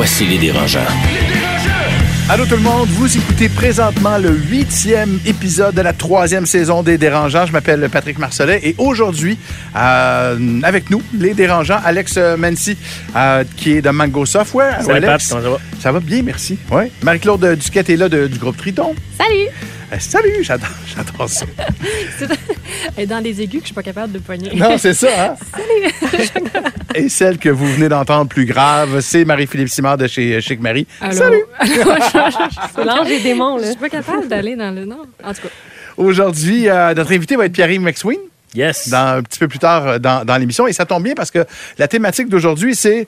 Voici les dérangeants. Allô tout le monde, vous écoutez présentement le huitième épisode de la troisième saison des Dérangeants. Je m'appelle Patrick Marcelet et aujourd'hui, euh, avec nous, les Dérangeants, Alex Mancy, euh, qui est de Mango Software. Salut, Alex. Pat, comment ça va? Ça va bien, merci. Ouais. Marie-Claude Duquette est là de- du groupe Triton. Salut! Euh, salut, j'adore, j'adore ça. Et dans des aigus que je suis pas capable de poigner. Non, c'est ça, hein? Et celle que vous venez d'entendre plus grave, c'est Marie-Philippe Simard de chez Chic Marie. Allô? Salut! C'est l'ange des démons, là. Je suis pas capable d'aller dans le nom. En tout cas, Aujourd'hui, euh, notre invité va être Pierre-Yves McSween. Yes. dans, un petit peu plus tard euh, dans, dans l'émission. Et ça tombe bien parce que la thématique d'aujourd'hui, c'est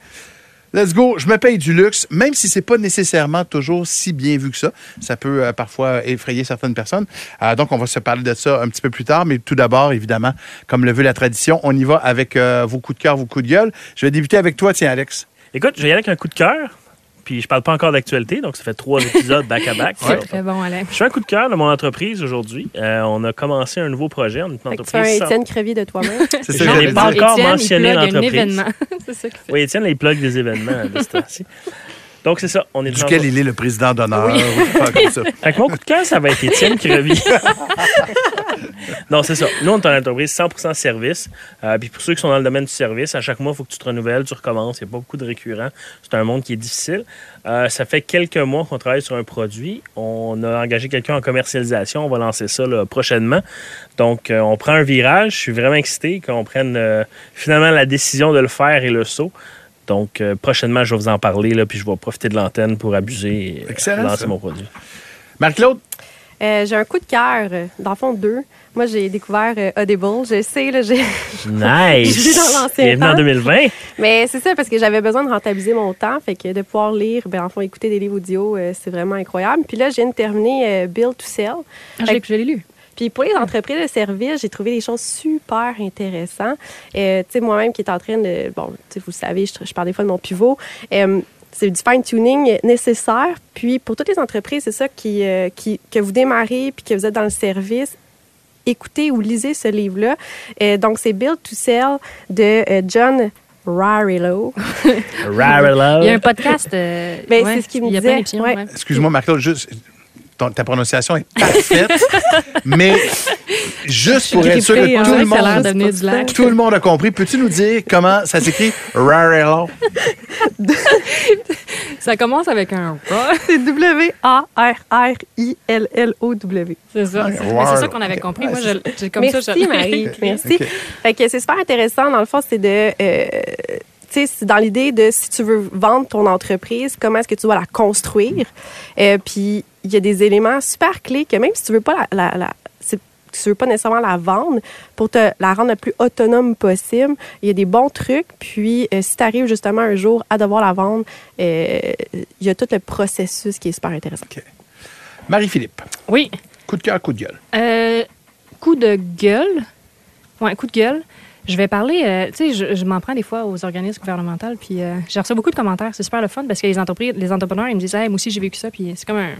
Let's go, je me paye du luxe, même si c'est pas nécessairement toujours si bien vu que ça. Ça peut euh, parfois effrayer certaines personnes. Euh, donc, on va se parler de ça un petit peu plus tard. Mais tout d'abord, évidemment, comme le veut la tradition, on y va avec euh, vos coups de cœur, vos coups de gueule. Je vais débuter avec toi, tiens, Alex. Écoute, je vais y aller avec un coup de cœur. Puis je parle pas encore d'actualité, donc ça fait trois épisodes back-à-back. c'est très bon, Alain. Je fais un coup de cœur de mon entreprise aujourd'hui. Euh, on a commencé un nouveau projet. On est une Fait que tu fais un entreprise. sans- Étienne Crevier de toi-même. C'est ça Je n'ai pas encore Étienne, il mentionné l'entreprise. événement. c'est ça qu'il fait. Oui, Étienne, il plug des événements de ce temps-ci. Donc, c'est ça. On est Duquel il est le président d'honneur. ou quelque chose comme ça. Avec mon coup de cœur, ça va être Étienne qui revient. non, c'est ça. Nous, on est une entreprise 100% service. Euh, puis pour ceux qui sont dans le domaine du service, à chaque mois, il faut que tu te renouvelles, tu recommences. Il n'y a pas beaucoup de récurrents. C'est un monde qui est difficile. Euh, ça fait quelques mois qu'on travaille sur un produit. On a engagé quelqu'un en commercialisation. On va lancer ça là, prochainement. Donc, euh, on prend un virage. Je suis vraiment excité qu'on prenne finalement la décision de le faire et le saut. Donc, euh, prochainement, je vais vous en parler, là, puis je vais profiter de l'antenne pour abuser et euh, Excellent, lancer ça. mon produit. Marc-Claude, Euh, j'ai un coup de cœur, dans le fond, deux. Moi, j'ai découvert euh, Audible. Je sais, là, j'ai... Nice! Je vis dans en temps. 2020. Mais c'est ça, parce que j'avais besoin de rentabiliser mon temps. Fait que de pouvoir lire, ben, en fond, écouter des livres audio, euh, c'est vraiment incroyable. Puis là, je viens de terminer euh, Build to Sell. Ah, je l'ai lu. Puis pour les entreprises de service, j'ai trouvé des choses super intéressantes. Euh, tu sais, moi-même qui est en train de... Bon, tu sais, vous le savez, je, je parle des fois de mon pivot. Euh, c'est du fine-tuning nécessaire. Puis pour toutes les entreprises, c'est ça qui, euh, qui, que vous démarrez puis que vous êtes dans le service, écoutez ou lisez ce livre-là. Euh, donc, c'est Build to Sell de euh, John Rarillo. Rarelo. Il y a un podcast. euh, Ben, ouais, c'est ce qu'il me Il y a disait, ouais. excuse-moi, Marc-Claude, juste. Ton- ta prononciation est parfaite, mais juste pour être sûr que grippée, hein. tout le monde. Tout le monde a compris. Peux-tu nous dire comment ça s'écrit Rarello? Ça commence avec un ra. C'est W-A-R-R-I-L-L-O-W. C'est ça. C'est ça qu'on avait compris. Moi, je- j'ai comme Merci, ça. je- Marie. Merci. Fait que c'est super intéressant. Dans le fond, c'est de. Tu sais, c'est dans l'idée de si tu veux vendre ton entreprise, comment est-ce que tu dois la construire? Euh, puis, il y a des éléments super clés que même si tu veux pas la. la, la- c'est- tu veux pas nécessairement la vendre, pour te la rendre le plus autonome possible, il y a des bons trucs. Puis, euh, si tu arrives justement un jour à devoir la vendre, euh, il y a tout le processus qui est super intéressant. Marie-Philippe, Oui. coup de cœur, coup de gueule. Euh, coup de gueule. Ouais, coup de gueule. Je vais parler, euh, tu sais, je, je m'en prends des fois aux organismes gouvernementaux, puis euh, j'ai reçu beaucoup de commentaires. C'est super le fun parce que les entreprises, les entrepreneurs, ils me disent, hey, moi aussi j'ai vécu ça, puis c'est comme un,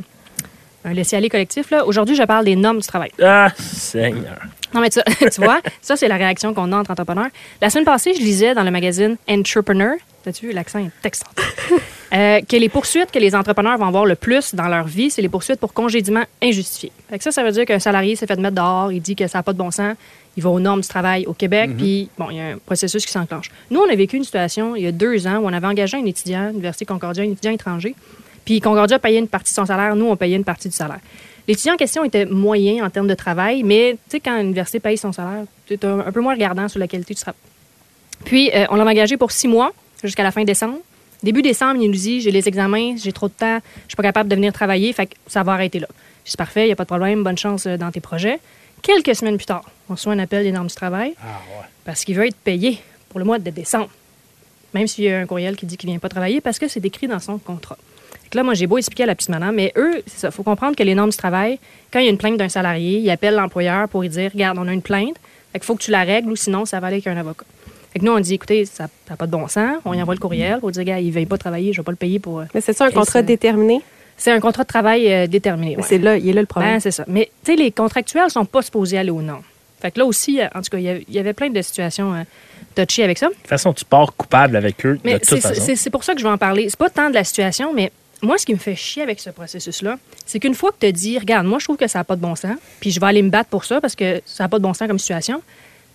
un laisser-aller collectif. Là. Aujourd'hui, je parle des normes du travail. Ah, Seigneur. Non, mais tu, tu vois, ça, c'est la réaction qu'on a entre entrepreneurs. La semaine passée, je lisais dans le magazine Entrepreneur, t'as-tu vu, l'accent est extraordinaire, euh, que les poursuites que les entrepreneurs vont avoir le plus dans leur vie, c'est les poursuites pour congédiement injustifié. Fait que ça, ça veut dire qu'un salarié s'est fait mettre dehors, il dit que ça n'a pas de bon sens, il va aux normes du travail au Québec, puis bon, il y a un processus qui s'enclenche. Nous, on a vécu une situation il y a deux ans où on avait engagé un étudiant, l'Université Concordia, un étudiant étranger, puis Concordia payait une partie de son salaire, nous, on payait une partie du salaire. L'étudiant en question était moyen en termes de travail, mais tu sais, quand l'université paye son salaire, tu es un, peu moins regardant sur la qualité du travail. Puis, euh, on l'a engagé pour six mois, jusqu'à la fin décembre. Début décembre, il nous dit j'ai les examens, j'ai trop de temps, je suis pas capable de venir travailler, fait que ça va arrêter là. Dis parfait, il n'y a pas de problème, bonne chance euh, dans tes projets. Quelques semaines plus tard, on reçoit un appel des normes du travail parce qu'il veut être payé pour le mois de décembre. même s'il y a un courriel qui dit qu'il vient pas travailler, parce que c'est écrit dans son contrat. Que là, moi, j'ai beau expliquer à la petite madame, mais eux, c'est ça. faut comprendre que les normes du travail, quand il y a une plainte d'un salarié, ils appellent l'employeur pour lui dire Regarde, on a une plainte, fait qu'il faut que tu la règles ou sinon, ça va aller avec un avocat. Fait que nous, on dit Écoutez, ça n'a pas de bon sens. On y envoie le courriel pour dire Gars, il ne vient pas travailler, je ne vais pas le payer pour. euh, Mais c'est ça un contrat déterminé? C'est un contrat de travail euh, déterminé. ouais. C'est là, il est là le problème. Ben, c'est ça. Mais, tu sais, les contractuels sont pas supposés aller au nom. Fait que là aussi, euh, en tout cas, il y avait- plein de situations euh, touchées avec ça. De toute façon, tu pars coupable avec eux Mais c'est façon. c'est- c'est pour ça que je vais en parler. C'est pas tant de la situation, mais moi, ce qui me fait chier avec ce processus-là, c'est qu'une fois que tu as dit, regarde, moi, je trouve que ça n'a pas de bon sens, puis je vais aller me battre pour ça parce que ça n'a pas de bon sens comme situation,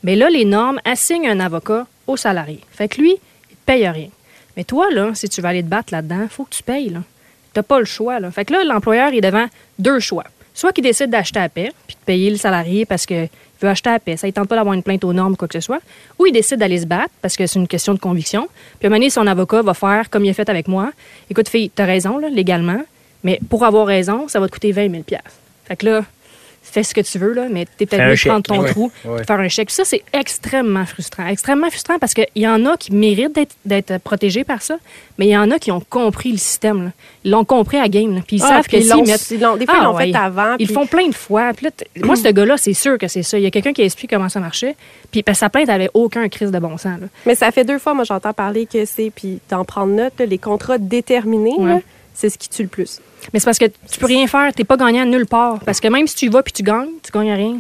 mais là, les normes assignent un avocat au salarié. Fait que lui, il te paye rien. Mais toi, là, si tu vas aller te battre là-dedans, il faut que tu payes. Là. Tu pas le choix. Fait que là, l'employeur est devant deux choix. Soit qu'il décide d'acheter à paix, puis de payer le salarié parce qu'il veut acheter à paix, ça ne tente pas d'avoir une plainte aux normes quoi que ce soit, ou il décide d'aller se battre parce que c'est une question de conviction. Puis à un moment donné, son avocat va faire comme il a fait avec moi. Écoute, fille, tu as raison, légalement, mais pour avoir raison, ça va te coûter 20 000 Fait que là, fais ce que tu veux, là, mais tu es Fais peut-être mieux de prendre ton Ouais, trou faire un chèque. Ça, c'est extrêmement frustrant. Extrêmement frustrant parce qu'il y en a qui méritent d'être- protégés par ça, mais il y en a qui ont compris le système. là. Ils l'ont compris à game. là. Puis ils Ah, savent puis que ils s'ils l'ont- mettent... ils l'ont- des fois, ils Ah, l'ont ouais. fait avant. Ils puis- le font plein de fois. Puis là, moi, ce gars-là, c'est sûr que c'est ça. Il y a quelqu'un qui a expliqué comment ça marchait. Puis parce que sa plainte avait aucun crise de bon sens. là. Mais ça fait deux fois, moi, j'entends parler que c'est, puis d'en prendre note, là, les contrats déterminés, Ouais. C'est ce qui tue le plus. Mais c'est parce que tu peux rien faire. T'es pas gagnant nulle part. Parce que même si tu y vas puis tu gagnes, tu gagnes à rien.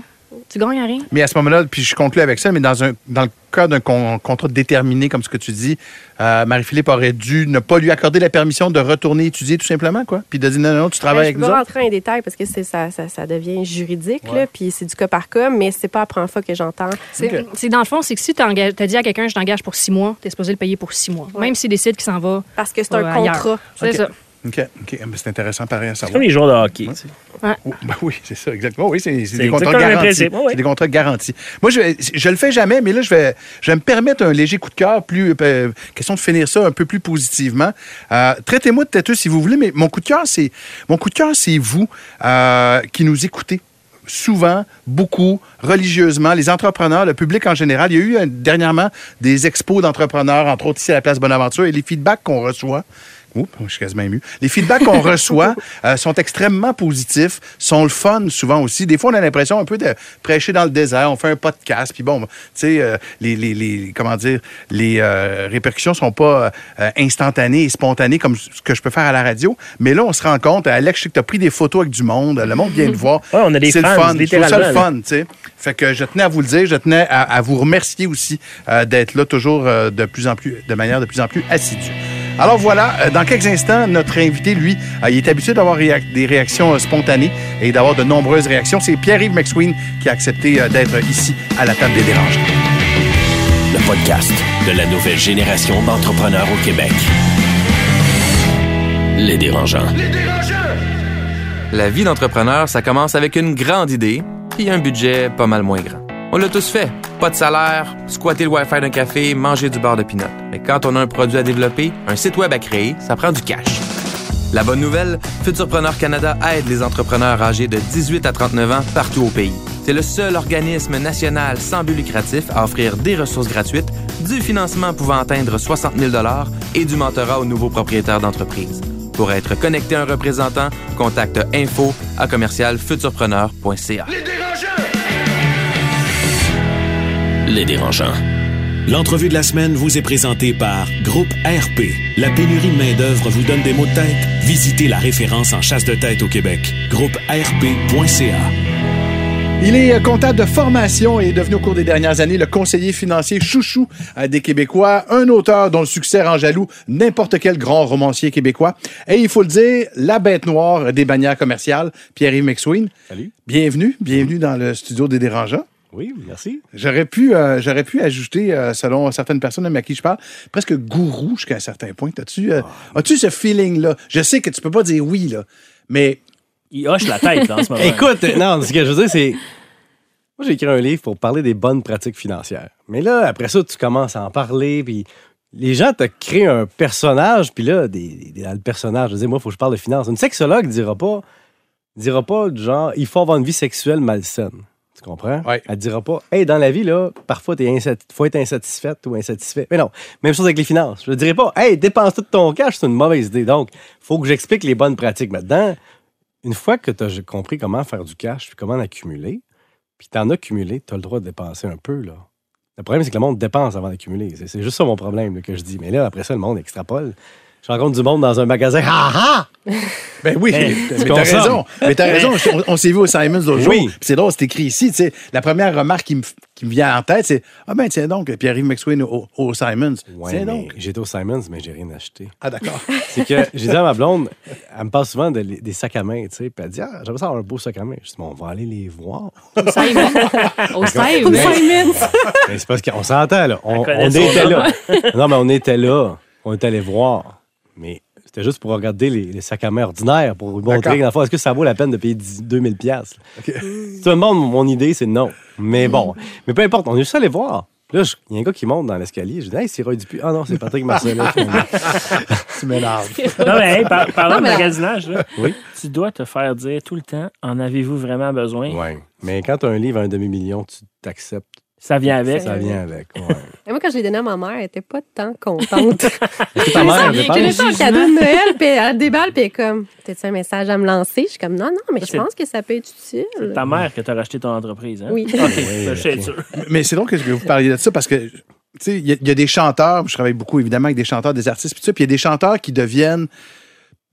Tu gagnes à rien. Mais à ce moment-là, puis je conclue avec ça, mais dans, un, dans le cas d'un con- contrat déterminé, comme ce que tu dis, euh, Marie-Philippe aurait dû ne pas lui accorder la permission de retourner étudier tout simplement, quoi. Puis de dire non, non, tu travailles Ben, avec je nous peux pas rentrer en détail parce que c'est, ça, ça, ça devient juridique, Ouais. là, puis c'est du cas par cas, mais c'est pas la première fois que j'entends. C'est Ok. c'est dans le fond, c'est que si tu as dit à quelqu'un, je t'engage pour six mois, tu es supposé le payer pour six mois. Ouais. Même s'il décide qu'il s'en va Parce que c'est un euh, ailleurs. contrat. C'est ça. OK, OK. Mais c'est intéressant pareil à C'est savoir. comme les joueurs de hockey. tu sais. Oh, ben oui, c'est ça, exactement. Oui, c'est c'est C'est des contrats garantis. oui. C'est des contrats garantis. Moi, je, je le fais jamais, mais là, je vais, je vais me permettre un léger coup de cœur, plus euh, question de finir ça un peu plus positivement. Euh, Traitez-moi de têteux si vous voulez, mais mon coup de cœur, c'est mon coup de cœur, c'est vous euh, qui nous écoutez souvent, beaucoup, religieusement, les entrepreneurs, le public en général. Il y a eu dernièrement des expos d'entrepreneurs, entre autres ici à la place Bonaventure, et les feedbacks qu'on reçoit. Oups, je suis quasiment ému. Les feedbacks qu'on reçoit euh, sont extrêmement positifs, sont le fun souvent aussi. Des fois, on a l'impression un peu de prêcher dans le désert. On fait un podcast, puis bon, tu sais, euh, les, les, les- comment dire, les euh, répercussions sont pas instantanées et spontanées comme ce que je peux faire à la radio. Mais là, on se rend compte, Alex, je sais que tu as pris des photos avec du monde. Le monde vient te voir. Ouais, on a des C'est le fun. Trouve ça le fun, tu sais. Fait que je tenais à vous le dire, je tenais à, à vous remercier aussi d'être là toujours de plus en plus, de manière de plus en plus assidue. Alors voilà, euh, dans quelques instants, notre invité, lui, euh, il est habitué d'avoir réac- des réactions euh, spontanées et d'avoir de nombreuses réactions. C'est Pierre-Yves McSween qui a accepté d'être ici à la table des dérangeants. Le podcast de la nouvelle génération d'entrepreneurs au Québec. Les dérangeants. La vie d'entrepreneur, ça commence avec une grande idée puis un budget pas mal moins grand. On l'a tous fait. Pas de salaire, squatter le Wi-Fi d'un café, manger du beurre de pinot. Mais quand on a un produit à développer, un site web à créer, ça prend du cash. La bonne nouvelle, Futurpreneur Canada aide les entrepreneurs âgés de 18 à 39 ans partout au pays. C'est le seul organisme national sans but lucratif à offrir des ressources gratuites, du financement pouvant atteindre 60 000 et du mentorat aux nouveaux propriétaires d'entreprise. Pour être connecté à un représentant, contacte info à commercialfuturpreneur.ca. Les dérangeants. L'entrevue de la semaine vous est présentée par Groupe RP. La pénurie de main-d'œuvre vous donne des maux de tête? Visitez la référence en chasse de tête au Québec. Groupe RP.ca. Il est euh, comptable de formation et est devenu au cours des dernières années le conseiller financier chouchou euh, des Québécois, un auteur dont le succès rend jaloux n'importe quel grand romancier québécois. Et il faut le dire, la bête noire des bannières commerciales, Pierre-Yves McSween. Salut. Bienvenue, bienvenue dans le studio des dérangeants. Oui, merci. J'aurais pu, euh, j'aurais pu ajouter, euh, selon certaines personnes à qui je parle, presque gourou jusqu'à un certain point. As-tu, euh, as-tu ce feeling-là? Je sais que tu peux pas dire oui, là, mais Il hoche la tête là, en ce moment. Écoute, non, ce que je veux dire, c'est. Moi, j'ai écrit un livre pour parler des bonnes pratiques financières. Mais là, après ça, tu commences à en parler, puis les gens te créent un personnage, puis là, des, des- dans le personnage, je veux dire, moi, il faut que je parle de finances. Une sexologue dira pas, dira pas du genre, il faut avoir une vie sexuelle malsaine. Tu comprends? Ouais. Elle te dira pas, hey, dans la vie, là, parfois, il faut être insatisfaite ou insatisfait. Mais non, même chose avec les finances. Je ne dirais pas, hey, dépense tout ton cash, c'est une mauvaise idée. Donc, il faut que j'explique les bonnes pratiques. Maintenant, une fois que tu as compris comment faire du cash puis comment en accumuler, puis tu en as accumulé, tu as le droit de dépenser un peu, là. Le problème, c'est que le monde dépense avant d'accumuler. C'est- C'est juste ça mon problème là, que je dis. Mais là, après ça, le monde extrapole. Je rencontre du monde dans un magasin. Ah ah! Ben oui, Ben, mais tu t'as raison. Mais t'as raison. On, on s'est vu au Simons l'autre jour. Oui. Puis c'est drôle, c'est écrit ici. tu sais, La première remarque qui me, qui me vient en tête, c'est Ah ben tiens donc, Pierre-Yves McSween au, au Simons. Ouais, tiens mais donc. J'étais au Simons, mais j'ai rien acheté. Ah d'accord. C'est que j'ai dit à ma blonde, elle me parle souvent de- des sacs à main, tu sais. Puis elle dit, ah, j'aimerais ça avoir un beau sac à main. Je dis, bon, on va aller les voir. Au Simon. Au Simon. Mais c'est parce qu'on s'entend, là. On, on était là. non, mais on était là. On était allé voir. Mais c'était juste pour regarder les, les sacs à main ordinaires, pour vous montrer, dans est-ce que ça vaut la peine de payer 10 2000 pièces Tout le monde, mon idée, c'est non. Mais bon. Mais peu importe, on est juste allé voir. Là, il y a un gars qui monte dans l'escalier. Je dis, hey, c'est Roy Dupuis. Ah non, c'est Patrick finalement. tu m'énerves. Non, mais hey, par- de magasinage. Là. Oui. Tu dois te faire dire tout le temps en avez-vous vraiment besoin? Ouais. Mais quand tu as un livre à un demi-million, tu t'acceptes. Ça vient avec. Ça vient avec. Ouais. Et moi, quand je l'ai donné à ma mère, elle était pas tant contente. Ta mère dépense? J'ai laissé un cadeau de Noël, puis elle déballe, puis elle est comme, t'as-tu un message à me lancer? Je suis comme, non, non, mais je pense que ça peut être utile. C'est ta mère que t'a racheté ton entreprise. Hein? Oui. OK, je suis sûr. Mais c'est drôle que vous parliez de ça parce que, tu sais, il y, a- il y a des chanteurs, je travaille beaucoup évidemment avec des chanteurs, des artistes, puis tout ça, puis il y a des chanteurs qui deviennent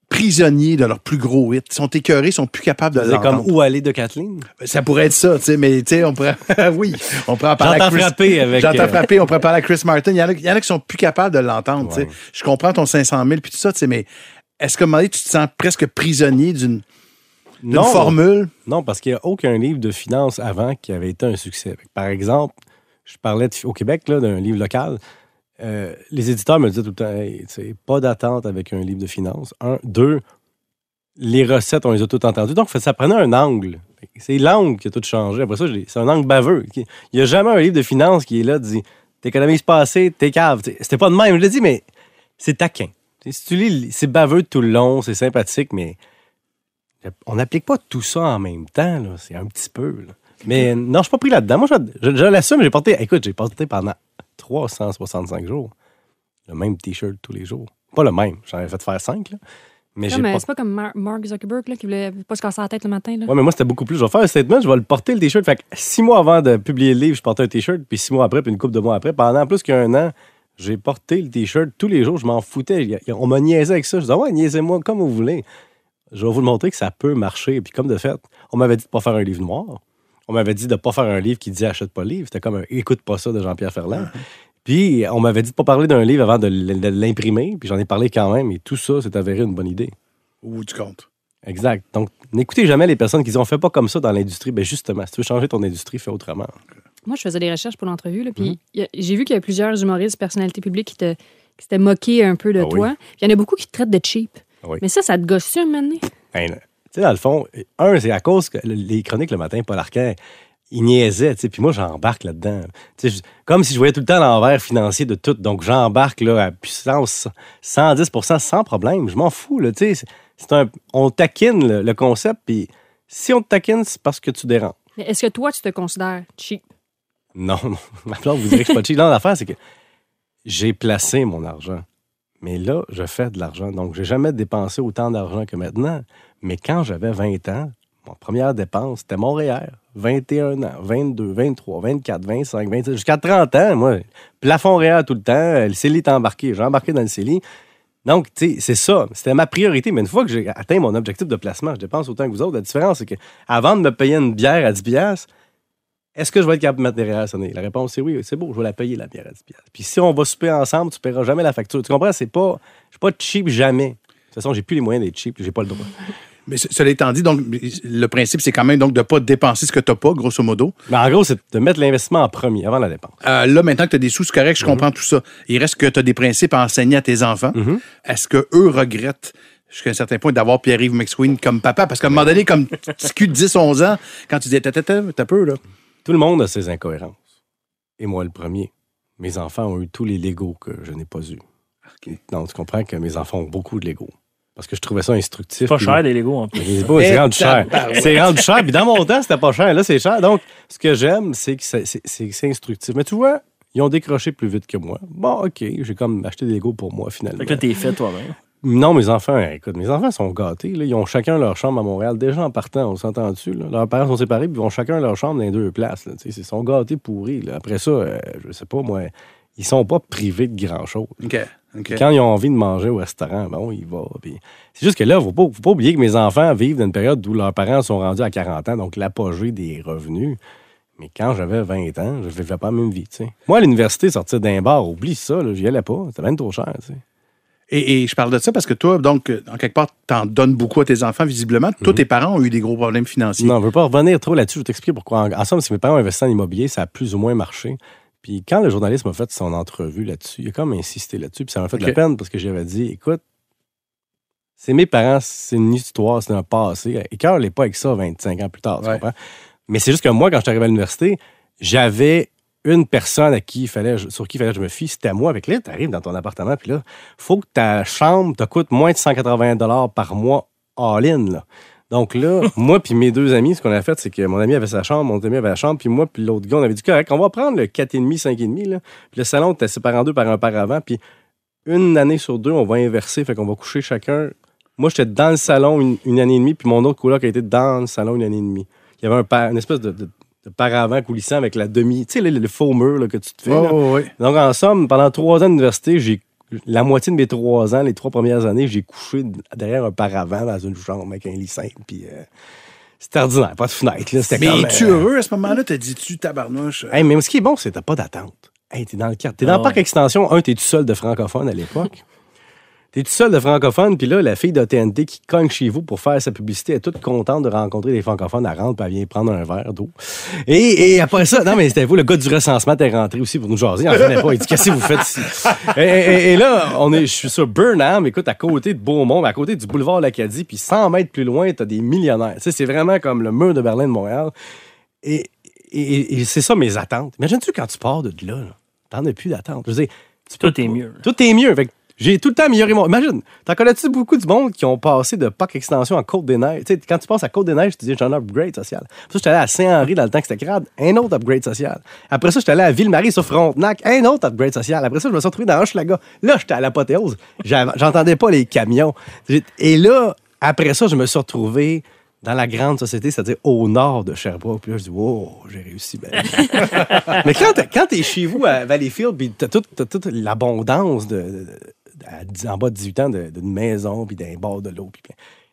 prisonniers de leur plus gros hit. Ils sont écœurés, ils sont plus capables de C'est comme où aller de Kathleen? Ça pourrait être ça, tu sais, mais tu sais, on pourrait. oui, on pourrait en parler à J'entends Chris- frapper avec. J'entends euh, frapper, on pourrait parler à Chris Martin. Il y en a, il y en a qui sont plus capables de l'entendre. tu sais. Je comprends ton 500 000 puis tout ça, tu sais, mais est-ce moment donné, tu te sens presque prisonnier d'une Non. formule? Non, parce qu'il n'y a aucun livre de finances avant qui avait été un succès. Par exemple, je parlais de- au Québec là, d'un livre local. Euh, les éditeurs me disaient tout le temps hey, pas d'attente avec un livre de finances. Un. Deux, les recettes, on les a toutes entendues. Donc, ça prenait un angle. C'est l'angle qui a tout changé. Après ça, c'est un angle baveux. Il n'y a jamais un livre de finances qui est là, dit t'économises pas assez, t'es cave. C'était pas de même. Je l'ai dit, mais c'est taquin. Si tu lis, c'est baveux tout le long, c'est sympathique, mais on n'applique pas tout ça en même temps. C'est un petit peu. Mais non, je suis pas pris là-dedans. Moi, je, je- je l'assume. J'ai porté, écoute, j'ai porté pendant 365 jours le même T-shirt tous les jours. Pas le même. J'en avais fait faire 5. Là. Mais pas- C'est pas comme Mar- Mark Zuckerberg là, qui voulait pas se casser la tête le matin. Là. Ouais, mais moi, c'était beaucoup plus. Je vais faire un statement, je vais le porter, le T-shirt. Fait que six mois avant de publier le livre, je portais un T-shirt, puis six mois après, puis une couple de mois après, pendant plus qu'un an, j'ai porté le T-shirt tous les jours. Je m'en foutais. On m'a niaisé avec ça. Je disais, ouais, niaisez-moi comme vous voulez. Je vais vous le montrer que ça peut marcher. Puis comme de fait, on m'avait dit de pas faire un livre noir. On m'avait dit de pas faire un livre qui dit achète pas le livre. C'était comme un écoute pas ça de Jean-Pierre Ferland. Puis on m'avait dit de pas parler d'un livre avant de l'imprimer. Puis j'en ai parlé quand même. Et tout ça s'est avéré une bonne idée. Ou tu comptes? Exact. Donc, n'écoutez jamais les personnes qui disent on fait pas comme ça dans l'industrie. Ben justement, si tu veux changer ton industrie, fais autrement. Moi, je faisais des recherches pour l'entrevue, là, Mhm. puis a- j'ai vu qu'il y a plusieurs humoristes, personnalités publiques qui, te, qui s'étaient moqués un peu de Ah toi. Puis Il y en a beaucoup qui te traitent de cheap. Ah oui. Mais ça, ça te gosse un moment donné? Ben, sais, dans le fond, un, c'est à cause que le- les chroniques le matin, Paul Arcand, il niaisait, tu sais, puis moi, j'embarque là-dedans. Tu sais, comme si je voyais tout le temps l'envers financier de tout. Donc, j'embarque là, à puissance 110% sans problème. Je m'en fous, là, tu sais. c'est- C'est un, on taquine le, le concept, puis si on te taquine, c'est parce que tu déranges. Mais Est-ce que toi, tu te considères cheap? Non, non. Ma blonde vous dirait que je suis pas cheap. Non, l'affaire, c'est que j'ai placé mon argent. Mais là, je fais de l'argent. Donc, j'ai jamais dépensé autant d'argent que maintenant. Mais quand j'avais 20 ans, mon première dépense, c'était Montréal. 21 ans, 22, 23, 24, 25, 26, jusqu'à 30 ans, moi, plafond réel tout le temps, le CELI est embarqué, j'ai embarqué dans le CELI. Donc, tu sais, c'est ça. C'était ma priorité. Mais une fois que j'ai atteint mon objectif de placement, je dépense autant que vous autres. La différence, c'est que avant de me payer une bière à 10 piastres, est-ce que je vais être capable de mettre des réels sonner? La réponse, c'est oui. C'est beau, je vais la payer, la bière à 10 piastres. Puis si on va souper ensemble, tu paieras jamais la facture. Tu comprends? C'est pas, je suis pas cheap jamais. De toute façon, j'ai plus les moyens d'être cheap, j'ai pas le droit. Mais ce- cela étant dit, donc, le principe, c'est quand même donc de ne pas dépenser ce que tu n'as pas, grosso modo. Mais en gros, c'est de mettre l'investissement en premier, avant la dépense. Euh, là, maintenant que tu as des sous, c'est correct, je comprends tout ça. Il reste que tu as des principes à enseigner à tes enfants. Mhm. Est-ce que eux regrettent jusqu'à un certain point d'avoir Pierre-Yves McSween comme papa? Parce qu'à un moment donné, comme petit cul de 10, 11 ans, quand tu dis, t'as, peu, là. Tout le monde a ses incohérences. Et moi, le premier. Mes enfants ont eu tous les Legos que je n'ai pas eus. Donc, tu comprends que mes enfants ont beaucoup de Legos. Parce que je trouvais ça instructif. C'est pas cher des Lego en plus. C'est pas- c'est rendu cher. C'est rendu cher. Puis dans mon temps, c'était pas cher. Là, c'est cher. Donc, ce que j'aime, c'est que c'est- c'est c'est- c'est instructif. Mais tu vois, ils ont décroché plus vite que moi. Bon, OK, j'ai comme acheté des Lego pour moi, finalement. Fait que là, t'es fait toi-même. Non, mes enfants, écoute, mes enfants sont gâtés. là. Ils ont chacun leur chambre à Montréal. Déjà en partant, on s'entend dessus. Leurs parents sont séparés, puis ils ont chacun leur chambre dans les deux places. là. Ils sont gâtés pourris. là. Après ça, euh, je sais pas, moi, ils sont pas privés de grand-chose. OK. Quand ils ont envie de manger au restaurant, bon, ils vont. Puis C'est juste que là, il ne faut pas, oublier que mes enfants vivent dans une période où leurs parents sont rendus à 40 ans, donc l'apogée des revenus. Mais quand j'avais 20 ans, je ne vivais pas la même vie. Moi, à l'université, sortir d'un bar, oublie ça, là, j'y allais pas. C'était bien trop cher. Et, et je parle de ça parce que toi, donc, euh, en quelque part, t'en donnes beaucoup à tes enfants, visiblement. Tous tes parents ont eu des gros problèmes financiers. Mhm. Non, je ne veux pas revenir trop là-dessus. Je vais t'expliquer pourquoi. En, en somme, si mes parents ont investi en immobilier, ça a plus ou moins marché. Puis quand le journaliste m'a fait son entrevue là-dessus, il a comme insisté là-dessus. Puis ça m'a fait de la peine parce que j'avais dit, écoute, c'est mes parents, c'est une histoire, c'est un passé. Et cœur n'est pas avec ça 25 ans plus tard, tu comprends? Mais c'est juste que moi, quand je suis arrivé à l'université, j'avais une personne à qui il fallait, sur qui il fallait que je me fie, c'était moi. Avec là, tu arrives dans ton appartement, puis là, faut que ta chambre te coûte moins de 180 par mois all-in. Donc là, moi puis mes deux amis, ce qu'on a fait, c'est que mon ami avait sa chambre, mon ami avait la chambre, puis moi puis l'autre gars, on avait dit correct, on va prendre le 4,5, 5,5. Là. Puis le salon était séparé en deux par un paravent, puis une année sur deux, on va inverser, fait qu'on va coucher chacun. Moi, j'étais dans le salon une, une année et demie, puis mon autre coloc a été dans le salon une année et demie. Il y avait un pa- une espèce de, de- de paravent coulissant avec la demi, tu sais, le, le faux mur là, que tu te fais. Oh, là. oui. Donc, en somme, pendant trois ans d'université, j'ai la moitié de mes trois ans, les trois premières années, j'ai couché derrière un paravent dans une chambre avec un lit simple. Puis euh, c'était ordinaire, pas de fenêtre. Là, Mais comme, es-tu euh, heureux à ce moment-là? T'as dit-tu tabarnouche? hey, mais ce qui est bon, c'est que t'as pas d'attente. Hey, t'es dans le cadre. T'es dans Ah le parc ouais. extension. Un, t'es tout seul de francophone à l'époque. T'es tout seul de francophone, puis là, la fille de TNT qui cogne chez vous pour faire sa publicité, est toute contente de rencontrer des francophones. Elle rentre, puis elle vient prendre un verre d'eau. Et, et après ça, non, mais c'était vous, le gars du recensement est rentré aussi pour nous jaser. Il en revenait pas. Il dit, qu'est-ce que vous faites ici? Et, et- et là, on est, je suis sur Burnham, écoute, à côté de Beaumont, à côté du boulevard L'Acadie, puis 100 mètres plus loin, t'as des millionnaires. Tu sais, c'est vraiment comme le mur de Berlin de Montréal. Et, c'est ça mes attentes. Imagine-tu quand tu pars de là, là? T'en as plus d'attente. Je veux dire, Tout est mieux. Tout est mieux. Fait j'ai tout le temps amélioré mon. Imagine, t'en connais-tu beaucoup du monde qui ont passé de Parc Extension à Côte-des-Neiges? Tu sais, quand tu passes à Côte-des-Neiges, tu dis j'ai un upgrade social. Après ça, j'étais allé à Saint-Henri dans le temps que c'était crade, un autre upgrade social. Après ça, j'étais allé à Ville-Marie sur Frontenac, un autre upgrade social. Après ça, je me suis retrouvé dans Hochelaga. Là, j'étais à l'apothéose. J'entendais pas les camions. Et là, après ça, je me suis retrouvé dans la grande société, c'est-à-dire au nord de Sherbrooke. Puis là, je dis, wow, j'ai réussi. Mais quand t'es, chez vous à Valleyfield, puis t'as, toute- l'abondance de- à en bas de 18 ans de- d'une maison, puis d'un bord de l'eau, puis,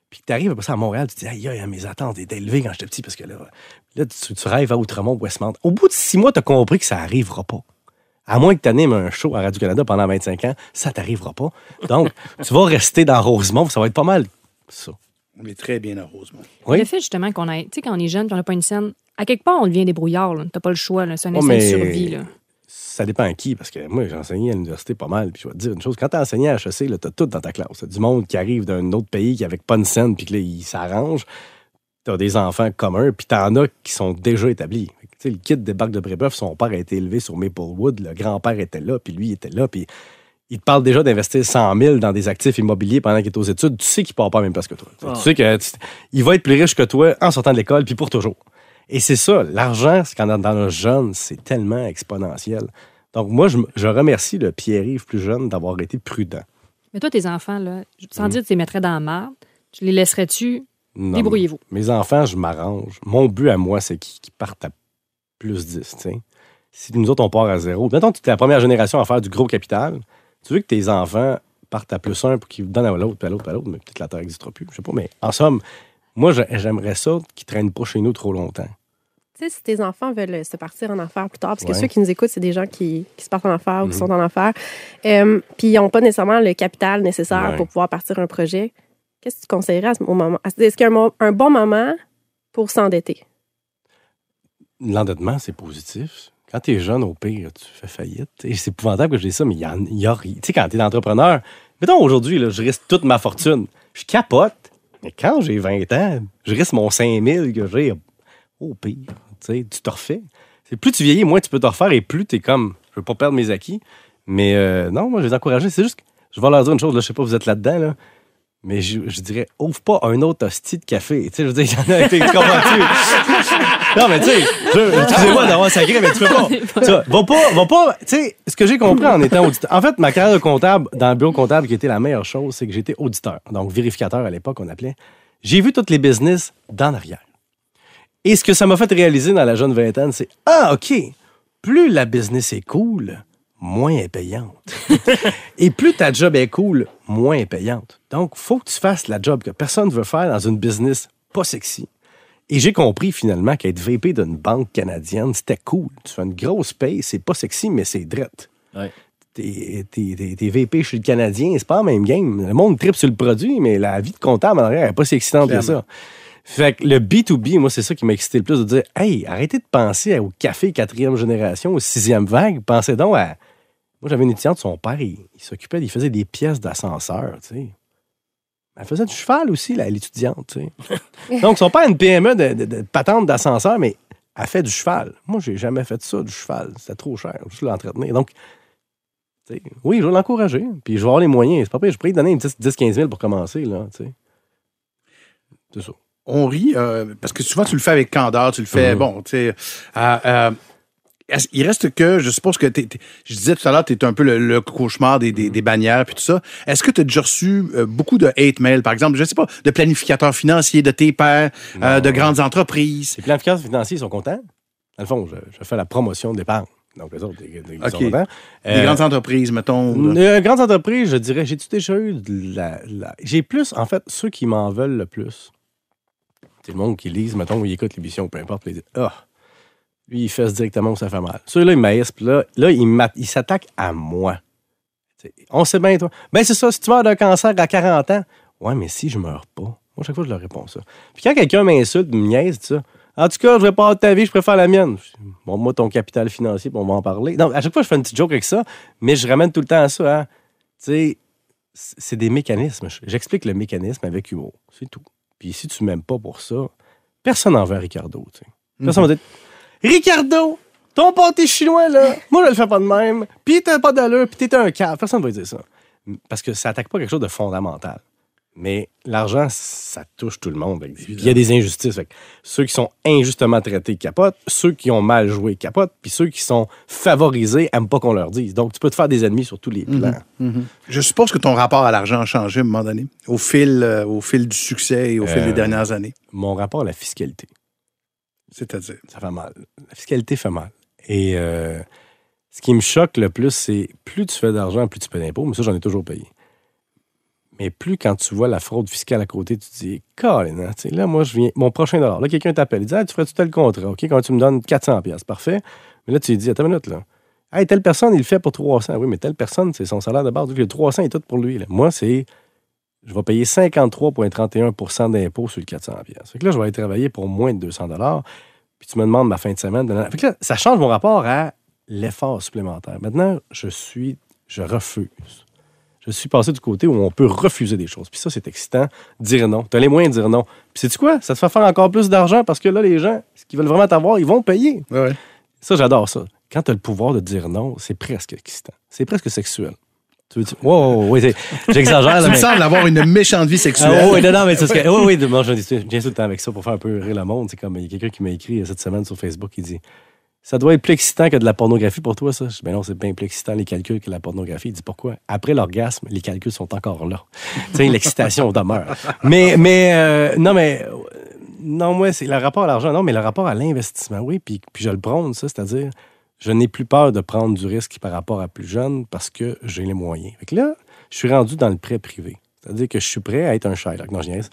puis après ça à Montréal, tu te dis, aïe, aïe, mes attentes étaient élevées quand j'étais petit, parce que là, là tu, tu rêves à Outremont, Westmount. Au bout de six mois, t'as compris que ça arrivera pas. À moins que tu animes un show à Radio-Canada pendant 25 ans, ça t'arrivera pas. Donc, tu vas rester dans Rosemont, ça va être pas mal ça. On est très bien à Rosemont. Oui. Le fait justement qu'on ait, tu sais, quand on est jeune, puis on n'a pas une scène, à quelque part, on devient débrouillard. là. T'as pas le choix. C'est un Oh, mais- de survie. Là. Ça dépend à qui, parce que moi, j'ai enseigné à l'université pas mal. Puis je vais te dire une chose, quand tu as enseigné à HEC, tu as tout dans ta classe. T'as du monde qui arrive d'un autre pays qui avec pas une scène, puis que là, il s'arrange. Tu as des enfants communs, puis tu en as qui sont déjà établis. Fait que, Tu sais, le kid débarque de Brébeuf, son père a été élevé sur Maplewood, le grand-père était là, puis lui il était là, puis il te parle déjà d'investir 100 000 dans des actifs immobiliers pendant qu'il est aux études. Tu sais qu'il part pas à la même place que toi. Tu sais, Ah. Tu sais que tu- il va être plus riche que toi en sortant de l'école, puis pour toujours. Et c'est ça, l'argent, quand on est dans le jeune, c'est tellement exponentiel. Donc, moi, je, je remercie le Pierre-Yves plus jeune d'avoir été prudent. Mais toi, tes enfants, là, sans Mm. dire que tu les mettrais dans la marde, tu les laisserais-tu? Débrouillez-vous? Mes enfants, je m'arrange. Mon but à moi, c'est qu'ils partent à plus 10. tu sais. Si nous autres, on part à zéro, mettons que tu es la première génération à faire du gros capital, tu veux que tes enfants partent à plus un pour qu'ils donnent à l'autre, puis à l'autre, puis à l'autre, mais peut-être la terre n'existera plus. Je sais pas, mais en somme, moi, j'ai- j'aimerais ça qu'ils traînent pas chez nous trop longtemps. Sais, si tes enfants veulent se partir en affaires plus tard, parce que Ouais. ceux qui nous écoutent, c'est des gens qui, qui se partent en affaires ou qui Mhm. sont en affaires, euh, puis ils n'ont pas nécessairement le capital nécessaire Ouais. pour pouvoir partir un projet, qu'est-ce que tu conseillerais à ce moment? Est-ce qu'il y a un, bon moment pour s'endetter? L'endettement, c'est positif. Quand tu es jeune, au pire, tu fais faillite. Et c'est épouvantable que je dise ça, mais il y, il y a rien. Tu sais, quand tu es entrepreneur, mettons aujourd'hui, je risque toute ma fortune. Je capote. Mais quand j'ai 20 ans, je risque mon 5000 que j'ai. Au pire, tu te refais. Plus tu vieillis, moins tu peux te refaire et plus tu es comme, je veux pas perdre mes acquis. Mais euh, non, moi, je les encourager. C'est juste que je vais leur dire une chose, là, je sais pas, vous êtes là-dedans, là. Mais je, je dirais, ouvre pas un autre hostie de café. Tu sais, je veux dire, il y en a été, comprends-tu? non, mais tu sais, excusez-moi d'avoir sacré, mais tu peux pas. Tu vois, va pas, va pas, tu sais, ce que j'ai compris en étant auditeur. En fait, ma carrière de comptable, dans le bureau comptable, qui était la meilleure chose, c'est que j'étais auditeur. Donc, vérificateur à l'époque, on appelait. J'ai vu toutes les business d'en arrière. Et ce que ça m'a fait réaliser dans la jeune vingtaine, c'est Ah, OK, plus la business est cool, moins elle est payante. Et plus ta job est cool, moins elle est payante. Donc, faut que tu fasses la job que personne ne veut faire dans une business pas sexy. Et j'ai compris finalement qu'être VP d'une banque canadienne, c'était cool. Tu fais une grosse paye, c'est pas sexy, mais c'est drette. Ouais. T'es, t'es- t'es- t'es VP chez le Canadien, c'est pas la même game. Le monde tripe sur le produit, mais la vie de comptable en arrière n'est pas si excitante que ça. Fait que le B2B, moi, c'est ça qui m'a excité le plus de dire Hey, arrêtez de penser au café quatrième génération, au sixième vague. Pensez donc à. Moi, j'avais une étudiante, son père, il, il s'occupait, il faisait des pièces d'ascenseur, tu sais. Elle faisait du cheval aussi, là, l'étudiante, tu sais. Donc, son père a une PME de, de- de patente d'ascenseur, mais elle fait du cheval. Moi, j'ai jamais fait ça, du cheval. C'était trop cher, juste l'entretenir. Donc, tu sais, oui, je vais l'encourager, puis je vais avoir les moyens. C'est pas pire, je pourrais lui donner 10-15 000 pour commencer, là, tu sais. C'est ça. On rit euh, parce que souvent tu le fais avec candeur, tu le fais, Mhm. bon, tu sais. euh, euh, il reste que, je suppose que t'es- t'es- je disais tout à l'heure, tu es un peu le, le cauchemar des, des, des bannières puis tout ça. Est-ce que tu as déjà reçu beaucoup de hate mail, par exemple, je sais pas, de planificateurs financiers, de tes pairs, de grandes entreprises? Les planificateurs financiers sont contents. Dans le fond, je, je fais la promotion d'épargne. Donc, les autres. Des Euh, grandes entreprises, mettons. là. euh, grandes entreprises, je dirais, j'ai-tu déjà eu de la. la- J'ai plus, en fait, ceux qui m'en veulent le plus. C'est le monde qui lise, mettons, ou ils écoutent l'émission, peu importe, puis ils disent Ah, lui, il ça directement où ça fait mal. Ceux-là, ils m'haïssent, puis là, là ils s'attaquent à moi. On sait bien, toi. Ben, c'est ça, si tu meurs d'un cancer à 40 ans, ouais, mais si je meurs pas. Moi, chaque fois, je leur réponds ça. Puis quand quelqu'un m'insulte, me niaise, tu sais, en tout cas, je vais pas avoir ta vie, je préfère la mienne. Bon, moi, ton capital financier, on va en parler. Non, à chaque fois, je fais une petite joke avec ça, mais je ramène tout le temps à ça. Hein. Tu sais, c'est des mécanismes. J'explique le mécanisme avec humour. C'est tout. Puis si tu m'aimes pas pour ça, personne n'en veut à Ricardo. sais. Personne va dire Ricardo, ton pâté chinois, là, moi, je le fais pas de même. Puis t'as pas d'allure, puis t'es un cave. Personne va dire ça. Parce que ça attaque pas quelque chose de fondamental. Mais l'argent, ça touche tout le monde. Puis Il y a des injustices. Ceux qui sont injustement traités capotent, ceux qui ont mal joué capotent, puis ceux qui sont favorisés aiment pas qu'on leur dise. Donc, tu peux te faire des ennemis sur tous les plans. Je suppose que ton rapport à l'argent a changé à un moment donné, au fil, euh, au fil du succès et au fil Euh, des dernières années. Mon rapport à la fiscalité, C'est-à-dire? ça fait mal. La fiscalité fait mal. Et euh, ce qui me choque le plus, c'est plus tu fais d'argent, plus tu payes d'impôts. Mais ça, j'en ai toujours payé. Mais plus quand tu vois la fraude fiscale à côté, tu te dis, Colin, hein, là, moi, je viens, mon prochain dollar. Là, quelqu'un t'appelle, il dit, ah, tu ferais-tu tel contrat? OK, quand tu me donnes 400 pièces parfait. Mais là, tu lui dis, attends une minute, là. Hey, telle personne, il le fait pour 300. Oui, mais telle personne, c'est son salaire de base. Le 300 est tout pour lui. là. Moi, c'est, je vais payer 53,31% d'impôts sur le 400 pièces. Fait que là, je vais aller travailler pour moins de 200 dollars. Puis tu me demandes ma fin de semaine. nanana. Fait que là, ça change mon rapport à l'effort supplémentaire. Maintenant, je suis, je refuse. Je suis passé du côté où on peut refuser des choses. Puis ça, c'est excitant. Dire non. Tu as les moyens de dire non. Puis sais-tu quoi? Ça te fait faire encore plus d'argent parce que là, les gens, ce qu'ils veulent vraiment t'avoir, ils vont payer. Ouais. Ça, j'adore ça. Quand tu as le pouvoir de dire non, c'est presque excitant. C'est presque sexuel. Tu veux dire, wow, oui, c'est- j'exagère. Tu me mais- sembles avoir une méchante vie ah, sexuelle. oui, non, non, mais c'est ce que. Oui, oui, je viens tout le temps avec ça pour faire un peu rire le monde. C'est comme, il y a quelqu'un qui m'a écrit cette semaine sur Facebook qui dit Ça doit être plus excitant que de la pornographie pour toi, ça. Je dis, Ben non, c'est bien plus excitant les calculs que la pornographie. Il dit Pourquoi? Après l'orgasme, les calculs sont encore là. tu sais, l'excitation demeure. Mais, mais, euh, non, mais. Non, moi, c'est le rapport à l'argent. Non, mais le rapport à l'investissement, oui. Puis, puis je le prône, ça, c'est-à-dire, je n'ai plus peur de prendre du risque par rapport à plus jeune parce que j'ai les moyens. Fait que là, je suis rendu dans le prêt privé. C'est-à-dire que je suis prêt à être un Shylock. Non, je niaise.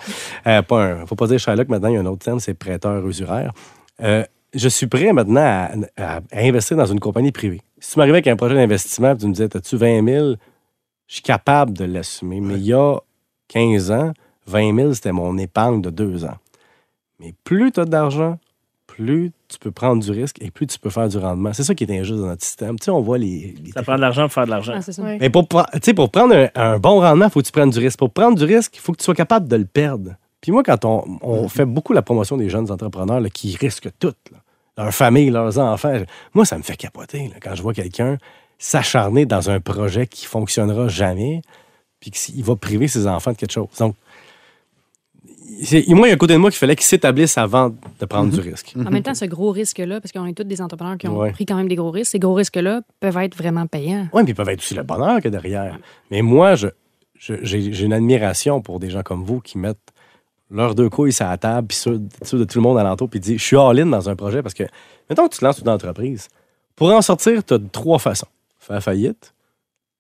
Euh, pas un, faut pas dire Shylock, maintenant, il y a un autre terme, c'est prêteur usuraire. Euh, je suis prêt maintenant à, à- à investir dans une compagnie privée. Si tu m'arrivais avec un projet d'investissement et tu me disais, as-tu 20 000? Je suis capable de l'assumer. Mais il y a 15 ans, 20 000, c'était mon épargne de deux ans. Mais plus tu as d'argent, plus tu peux prendre du risque et plus tu peux faire du rendement. C'est ça qui est injuste dans notre système. Tu sais, on voit les, les Ça prend de l'argent pour faire de l'argent. Ah, mais pour, pre- tu sais, pour prendre un, un bon rendement, il faut que tu prennes du risque. Pour prendre du risque, il faut que tu sois capable de le perdre. Puis moi, quand on, on fait beaucoup la promotion des jeunes entrepreneurs là, qui risquent tout, là, leur famille, leurs enfants, moi, ça me fait capoter là, quand je vois quelqu'un s'acharner dans un projet qui fonctionnera jamais, puis qu'il va priver ses enfants de quelque chose. Donc, moi, il y a un côté de moi qu'il fallait qu'il s'établisse avant de prendre du risque. En même temps, ce gros risque-là, parce qu'on est tous des entrepreneurs qui ont Ouais. pris quand même des gros risques, ces gros risques-là peuvent être vraiment payants. Oui, puis ils peuvent être aussi le bonheur que derrière. Mais moi, j'ai une admiration pour des gens comme vous qui mettent leurs deux couilles sur la table, puis ceux, de tout le monde alentour, puis disent Je suis all-in dans un projet. Parce que, mettons que tu te lances une entreprise, pour en sortir, tu as trois façons faire faillite,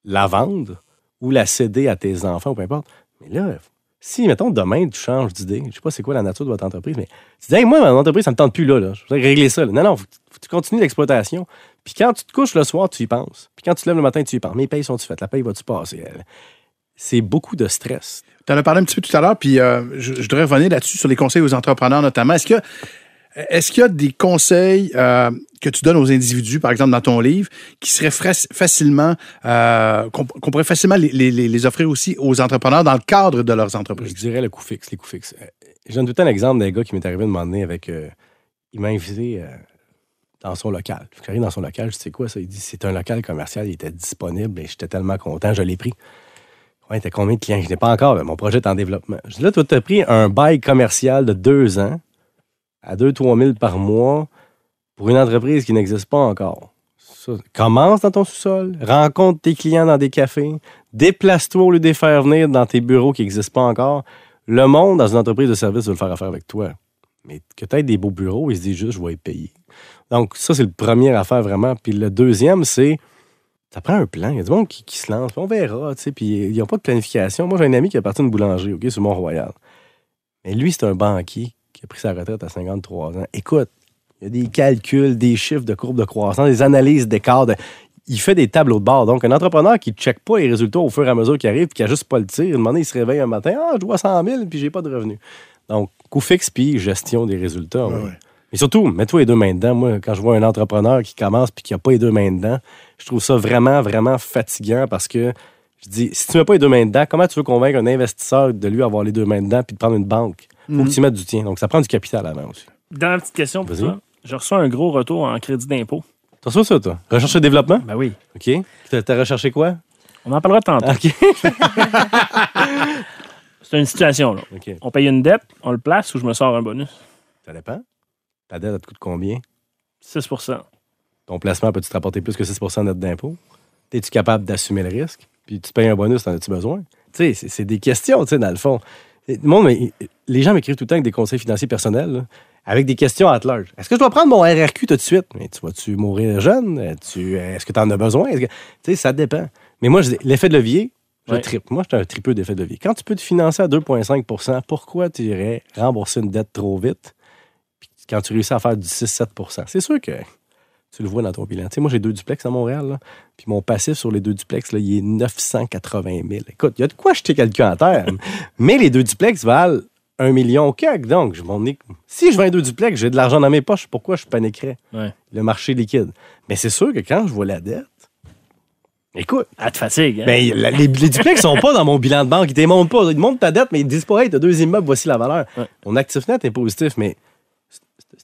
la vendre ou la céder à tes enfants, ou peu importe. Mais là, si, mettons, demain, tu changes d'idée, je sais pas c'est quoi la nature de votre entreprise, mais tu dis, hey, moi, mon entreprise, ça me tente plus là, là. je voudrais régler ça. là. Non, non, tu continues l'exploitation. Puis quand tu te couches le soir, tu y penses. Puis quand tu te lèves le matin, tu y penses. Mes payes sont-tu faites? La paye va-tu passer? C'est beaucoup de stress. Tu en as parlé un petit peu tout à l'heure, puis euh, je, je voudrais revenir là-dessus sur les conseils aux entrepreneurs notamment. Est-ce est-ce qu'il y a des conseils euh, que tu donnes aux individus, par exemple dans ton livre, qui seraient facilement euh, qu'on pourrait facilement les, offrir aussi aux entrepreneurs dans le cadre de leurs Je entreprises? dirais le coût fixe, les coûts fixes. Je donne tout le temps l'exemple d'un gars qui m'est arrivé de m'emmener avec. il m'a invité dans son local. J'arrive dans son local, je sais quoi ça? Il dit c'est un local commercial, il était disponible et j'étais tellement content, je l'ai pris. Ouais, t'as combien de clients? Je n'ai pas encore, mon projet est en développement. Je dis là, toi, tu as pris un bail commercial de deux ans à 2-3 000 par mois pour une entreprise qui n'existe pas encore. Commence dans ton sous-sol, rencontre tes clients dans des cafés, déplace-toi au lieu de les faire venir dans tes bureaux qui n'existent pas encore. Le monde, dans une entreprise de service, veut le faire affaire avec toi. Mais que tu des beaux bureaux, il se dit juste, je vais être payé. Donc, ça, c'est le premier affaire vraiment. Puis le deuxième, c'est, ça prend un plan. Il y a du monde qui, qui se lance, puis on verra, tu sais, puis ils n'ont pas de planification. Moi, j'ai un ami qui a parti d'une boulangerie, OK, sur Mont-Royal. Mais lui, c'est un banquier qui a pris sa retraite à 53 ans. Écoute, il y a des calculs, des chiffres de courbe de croissance, des analyses d'écart. de- Il fait des tableaux de bord. Donc, un entrepreneur qui ne check pas les résultats au fur et à mesure qu'il arrive, puis qui a juste pas le tir, un moment donné, il se réveille un matin, ah, je dois 100 000, puis j'ai pas de revenus. Donc, coût fixe, puis gestion des résultats. Ouais. Mais surtout, mets-toi les deux mains dedans. Moi, quand je vois un entrepreneur qui commence puis qui n'a pas les deux mains dedans, je trouve ça vraiment, vraiment fatigant parce que je dis, si tu mets pas les deux mains dedans, comment tu veux convaincre un investisseur de lui avoir les deux mains dedans puis de prendre une banque? Faut que tu mettes du tien. Donc, ça prend du capital avant aussi. Dernière petite question pour toi. Je reçois un gros retour en crédit d'impôt. T'as reçu ça, toi? Recherche et développement? Ben oui. OK. T'as recherché quoi? On en parlera tantôt. OK. C'est une situation, là. OK. On paye une dette, on le place ou je me sors un bonus? Ça dépend. Ta dette, elle te coûte combien? 6% Ton placement peut-tu te rapporter plus que 6 net d'impôt? Es-tu capable d'assumer le risque? Puis tu payes un bonus, t'en as-tu besoin? Tu sais, c'est- des questions, tu sais, dans le fond. Le monde, mais- les gens m'écrivent tout le temps avec des conseils financiers personnels, là, avec des questions à large. Est-ce que je dois prendre mon RRQ tout de suite? Mais tu vas-tu mourir jeune? Tu- Est-ce que tu en as besoin? Tu sais, ça dépend. Mais moi, l'effet de levier, je Ouais. tripe. Moi, je suis un tripeux d'effet de levier. Quand tu peux te financer à 2,5% pourquoi tu irais rembourser une dette trop vite? Quand tu réussis à faire du 6-7 c'est sûr que tu le vois dans ton bilan. Tu sais, moi, j'ai deux duplex à Montréal, là, puis mon passif sur les deux duplex, là, il est 980 000. Écoute, il y a de quoi acheter quelqu'un à terre. mais les deux duplex valent un million quelque. Donc, je m'en ai- si je vends deux duplex, j'ai de l'argent dans mes poches, pourquoi je paniquerais? Ouais. Le marché liquide. Mais c'est sûr que quand je vois la dette, écoute, Ah, te fatigue, hein? ben, la- les, les duplex sont pas dans mon bilan de banque. Ils ne démontrent pas. Ils te montrent ta dette, mais ils te disent pas, hey, t'as deux immeubles, voici la valeur. Ouais. Mon actif net est positif, mais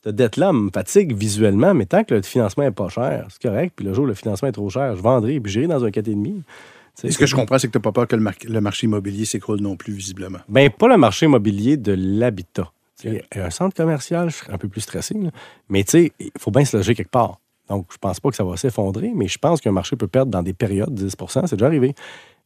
cette dette-là me fatigue visuellement, mais tant que le financement est pas cher, c'est correct. Puis le jour où le financement est trop cher, je vendrai, puis j'irai dans un 4,5. Tu sais, Ce que je comprends, c'est que tu n'as pas peur que le, mar- le marché immobilier s'écroule non plus, visiblement. Ben, pas le marché immobilier de l'habitat. Un centre commercial, je serais un peu plus stressé. là. Mais tu sais, il faut bien se loger quelque part. Donc, je pense pas que ça va s'effondrer, mais je pense qu'un marché peut perdre dans des périodes 10 c'est déjà arrivé.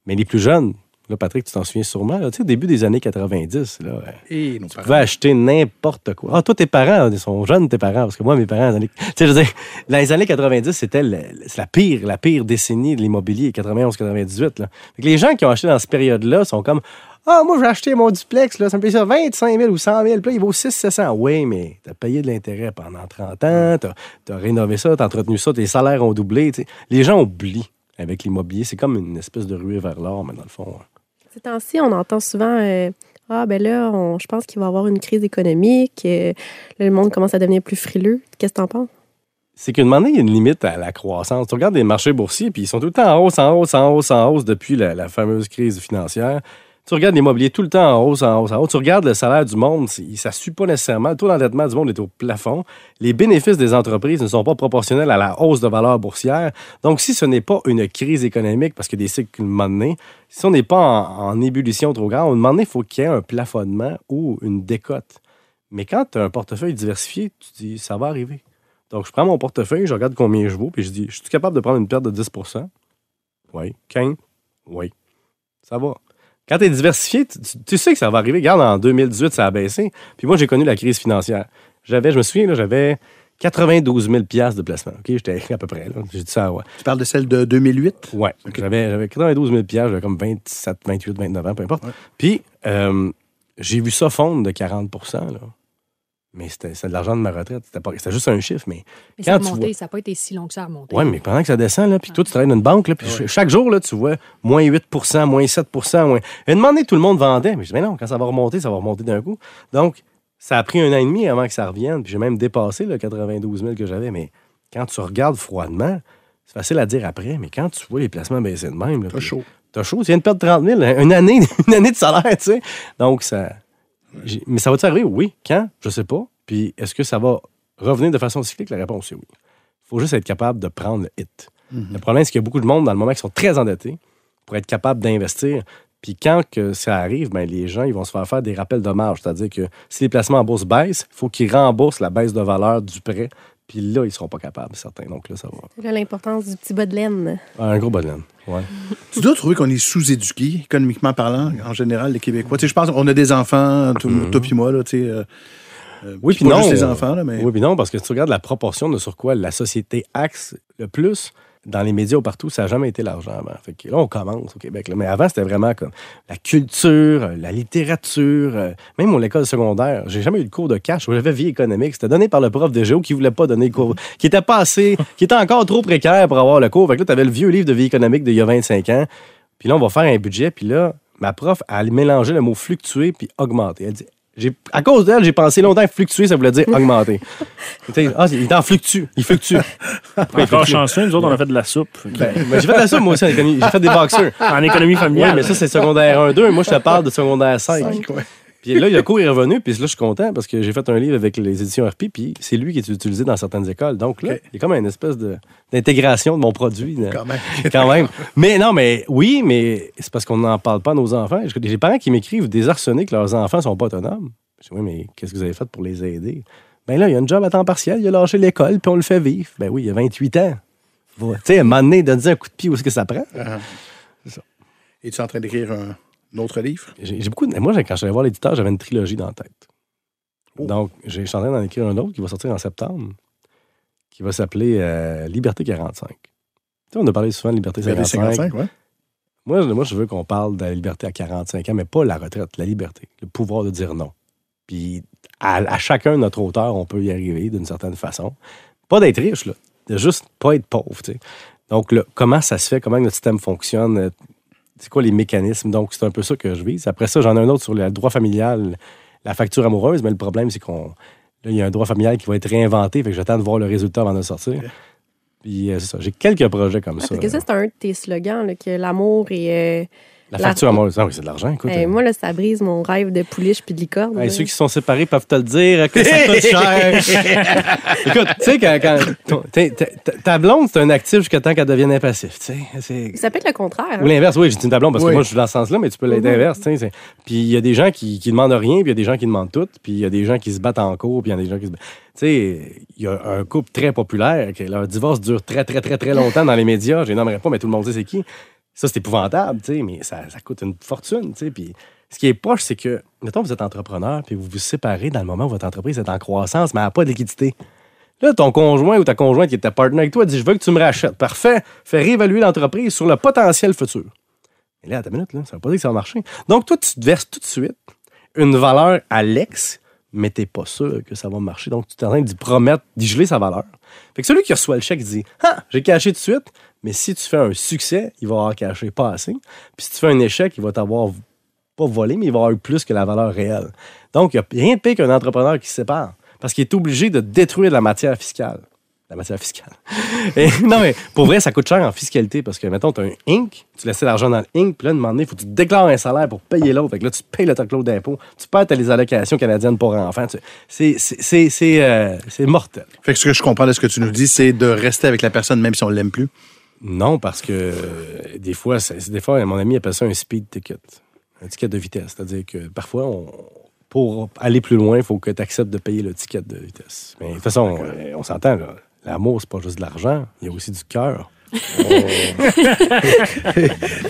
Mais les plus jeunes, là, Patrick, tu t'en souviens sûrement, là, tu sais, au début des années 90, là, Et nos tu parents. pouvais acheter n'importe quoi. Ah, toi, tes parents, ils sont jeunes, tes parents, parce que moi, mes parents, années- tu sais, je veux dire, dans les années 90, c'était la pire, la pire décennie de l'immobilier, 91-98. là. Fait que Les gens qui ont acheté dans cette période-là sont comme Ah, moi, j'ai acheté mon duplex, là, ça me paye ça 25 000 ou 100 000, puis là, il vaut 6 700 Oui, mais t'as payé de l'intérêt pendant 30 ans, t'as as rénové ça, t'as entretenu ça, tes salaires ont doublé. tu sais. Les gens oublient avec l'immobilier. C'est comme une espèce de ruée vers l'or, mais dans le fond. hein. Ces temps-ci, on entend souvent euh, Ah, ben là, je pense qu'il va y avoir une crise économique. euh, là, le monde commence à devenir plus frileux. Qu'est-ce que t'en penses? c'est qu'à un moment donné, il y a une limite à la croissance. Tu regardes les marchés boursiers, puis ils sont tout le temps en hausse, en hausse, en hausse, en hausse depuis la fameuse crise financière. Tu regardes l'immobilier tout le temps en hausse, en hausse, en hausse. Tu regardes le salaire du monde, ça ne suit pas nécessairement. Le taux d'endettement du monde est au plafond. Les bénéfices des entreprises ne sont pas proportionnels à la hausse de valeur boursière. Donc, si ce n'est pas une crise économique, parce que des cycles, un moment donné, si on n'est pas en, ébullition trop grande, moment donné, il faut qu'il y ait un plafonnement ou une décote. Mais quand tu as un portefeuille diversifié, tu dis, ça va arriver. Donc, je prends mon portefeuille, je regarde combien je vaux, puis je dis, je suis capable de prendre une perte de 10% Oui. 15 Oui. Ça va. Quand tu es diversifié, tu, sais que ça va arriver. Regarde, en 2018, ça a baissé. Puis moi, j'ai connu la crise financière. J'avais, je me souviens, là, j'avais 92 000 piastres de placement. OK? J'étais à peu près, là. J'ai dit ça, ouais. Tu parles de celle de 2008? Ouais. J'avais, j'avais 92 000 piastres, j'avais comme 27, 28, 29 ans, peu importe. Puis, euh, j'ai vu ça fondre de 40 là. Mais c'était, de l'argent de ma retraite. C'était, juste un chiffre, mais Mais ça a quand tu remonté, vois- ça n'a pas été si long que ça a remonté. oui, mais pendant que ça descend, là, puis toi, tu travailles dans une banque, là, puis ch- chaque jour, là, tu vois moins 8% moins 7 moins... Et donné, tout le monde vendait. Mais je dis, mais non, quand ça va remonter, ça va remonter d'un coup. Donc, ça a pris un an et demi avant que ça revienne, puis j'ai même dépassé le 92 000 que j'avais. Mais quand tu regardes froidement, c'est facile à dire après, mais quand tu vois les placements baisser de même... T'as chaud. T'as chaud, tu viens de perdre 30 000, hein, une année, une année de salaire, tu sais. Donc, ça... Mais ça va-tu arriver? Oui. Quand? Je sais pas. Puis, est-ce que ça va revenir de façon cyclique? La réponse est oui. Il faut juste être capable de prendre le hit. Le problème, c'est qu'il y a beaucoup de monde dans le moment qui sont très endettés pour être capable d'investir. Puis quand que ça arrive, ben, les gens ils vont se faire faire des rappels de marge. C'est-à-dire que si les placements en bourse baissent, il faut qu'ils remboursent la baisse de valeur du prêt. Puis là, ils ne seront pas capables, certains. Donc là, ça va. C'est là l'importance du petit bas de laine. Un gros bas de laine. Ouais. Tu dois trouver qu'on est sous-éduqué, économiquement parlant, en général, les Québécois. Tu sais, je pense qu'on a des enfants, tout- toi puis moi, là, tu sais. euh, euh, Oui, puis pas non. juste les enfants, là, mais. Oui, puis non, parce que si tu regardes la proportion de sur quoi la société axe le plus dans les médias ou partout, ça n'a jamais été l'argent. Fait que là, on commence au Québec. Mais avant, c'était vraiment comme la culture, euh, la littérature, euh, même mon école secondaire. J'ai jamais eu le cours de cash. J'avais vie économique. C'était donné par le prof de géo qui voulait pas donner le cours, qui était pas assez, qui était encore trop précaire pour avoir le cours. Fait que là, tu avais le vieux livre de vie économique d'il y a 25 ans. Puis là, on va faire un budget. Puis là, ma prof, elle mélangeait le mot fluctuer puis augmenter. Elle dit, à cause d'elle, j'ai pensé longtemps que fluctuer, ça voulait dire augmenter. Ah, il est en fluctue. Il fluctue. Encore fluctue? chanceux, nous autres, on a fait de la soupe. Ben, ben, j'ai fait de ça, moi aussi, en économie. J'ai fait des boxeurs. en économie Oui, familiale. mais ça, c'est secondaire 1, 2. Moi, je te parle de secondaire 5. Cinq, ouais. Puis là, cours est revenu, puis là, je suis content parce que j'ai fait un livre avec les éditions RP, puis c'est lui qui est utilisé dans certaines écoles. Donc là, il y a comme une espèce d'intégration de mon produit. Quand même. Quand même. Mais non, mais oui, mais c'est parce qu'on n'en parle pas à nos enfants. J'ai des parents qui m'écrivent désarçonnés que leurs enfants sont pas autonomes. Je dis, oui, mais qu'est-ce que vous avez fait pour les aider? Ben là, il y a une job à temps partiel, il a lâché l'école, puis on le fait vivre. Ben oui, il y a 28 ans. Tu sais, à un moment donné, un coup de pied, où est-ce que ça prend? Es-tu en train d'écrire un, un autre livre? J'ai beaucoup de- Moi, quand je suis allé voir l'éditeur, j'avais une trilogie dans la tête. Donc, j'ai- je suis en train d'en écrire un autre qui va sortir en septembre, qui va s'appeler euh, Liberté 45. Tu sais, on a parlé souvent de Liberté Vous avez 55. 55, ouais. Moi, je- moi, je veux qu'on parle de la liberté à 45 ans, mais pas la retraite, la liberté, le pouvoir de dire non. Puis, à, à chacun de notre hauteur, on peut y arriver d'une certaine façon. Pas d'être riche, là. De juste pas être pauvre, tu sais. Donc, là, comment ça se fait? Comment notre système fonctionne? C'est quoi les mécanismes? Donc, c'est un peu ça que je vise. Après ça, j'en ai un autre sur le droit familial, la facture amoureuse, mais le problème, c'est qu'on. Là, il y a un droit familial qui va être réinventé, fait que j'attends de voir le résultat avant de sortir. Puis, euh, c'est ça. J'ai quelques projets comme Ah, ça. parce que ça, c'est un de tes slogans, là, que l'amour et. euh, la facture amoureuse. Ah oui, c'est de l'argent, écoute. hey, euh, moi, là, ça brise mon rêve de pouliche puis de licorne. Hey, ceux qui sont séparés peuvent te le dire que ça coûte cher. Écoute, tu sais, quand, ta blonde, c'est un actif jusqu'à temps qu'elle devienne un passif. tu sais. C'est- Ça peut être le contraire. hein. Ou l'inverse, oui, j'ai dit ta blonde parce que moi, je suis dans ce sens-là, mais tu peux l'être sais, c'est- Puis il y a des gens qui, qui demandent rien, puis il y a des gens qui demandent tout, puis il y a des gens qui se battent en cours, puis il y a des gens qui se battent. Tu sais, il y a un couple très populaire, que leur divorce dure très, très, très, très longtemps dans les médias. Je les nommerai pas, mais tout le monde sait c'est qui. Ça, c'est épouvantable, tu sais, mais ça, ça coûte une fortune, tu sais. Puis ce qui est poche, c'est que, mettons, vous êtes entrepreneur, puis vous vous séparez dans le moment où votre entreprise est en croissance, mais elle n'a pas de liquidité. Là, ton conjoint ou ta conjointe qui était partenaire avec toi dit Je veux que tu me rachètes. Parfait. Fais réévaluer l'entreprise sur le potentiel futur. Mais là, à ta minute, là, ça ne veut pas dire que ça va marcher. Donc, toi, tu te verses tout de suite une valeur à l'ex, mais tu n'es pas sûr que ça va marcher. Donc, tu es en train d'y promettre, d'y geler sa valeur. Fait que celui qui reçoit le chèque dit Ah, j'ai caché tout de suite, mais si tu fais un succès, il va avoir caché pas assez. Puis si tu fais un échec, il va t'avoir pas volé, mais il va avoir eu plus que la valeur réelle. Donc, il n'y a rien de pire qu'un entrepreneur qui se sépare parce qu'il est obligé de détruire la matière fiscale. la matière fiscale. Et, non, mais pour vrai, ça coûte cher en fiscalité parce que, mettons, tu as un Inc., tu laisses l'argent dans le puis là, un moment donné, il faut que tu déclares un salaire pour payer l'autre. Fait que là, tu payes le taxe d'impôt, tu perds les allocations canadiennes pour enfants. Tu- euh, c'est mortel. Fait que ce que je comprends de ce que tu nous dis, c'est de rester avec la personne même si on l'aime plus. Non, parce que euh, des fois, c'est- des fois, mon ami appelle ça un speed ticket, un ticket de vitesse. C'est-à-dire que parfois, on- pour aller plus loin, il faut que tu acceptes de payer le ticket de vitesse. Mais de toute façon, euh, on s'entend, là. L'amour, c'est pas juste de l'argent, il y a aussi du cœur.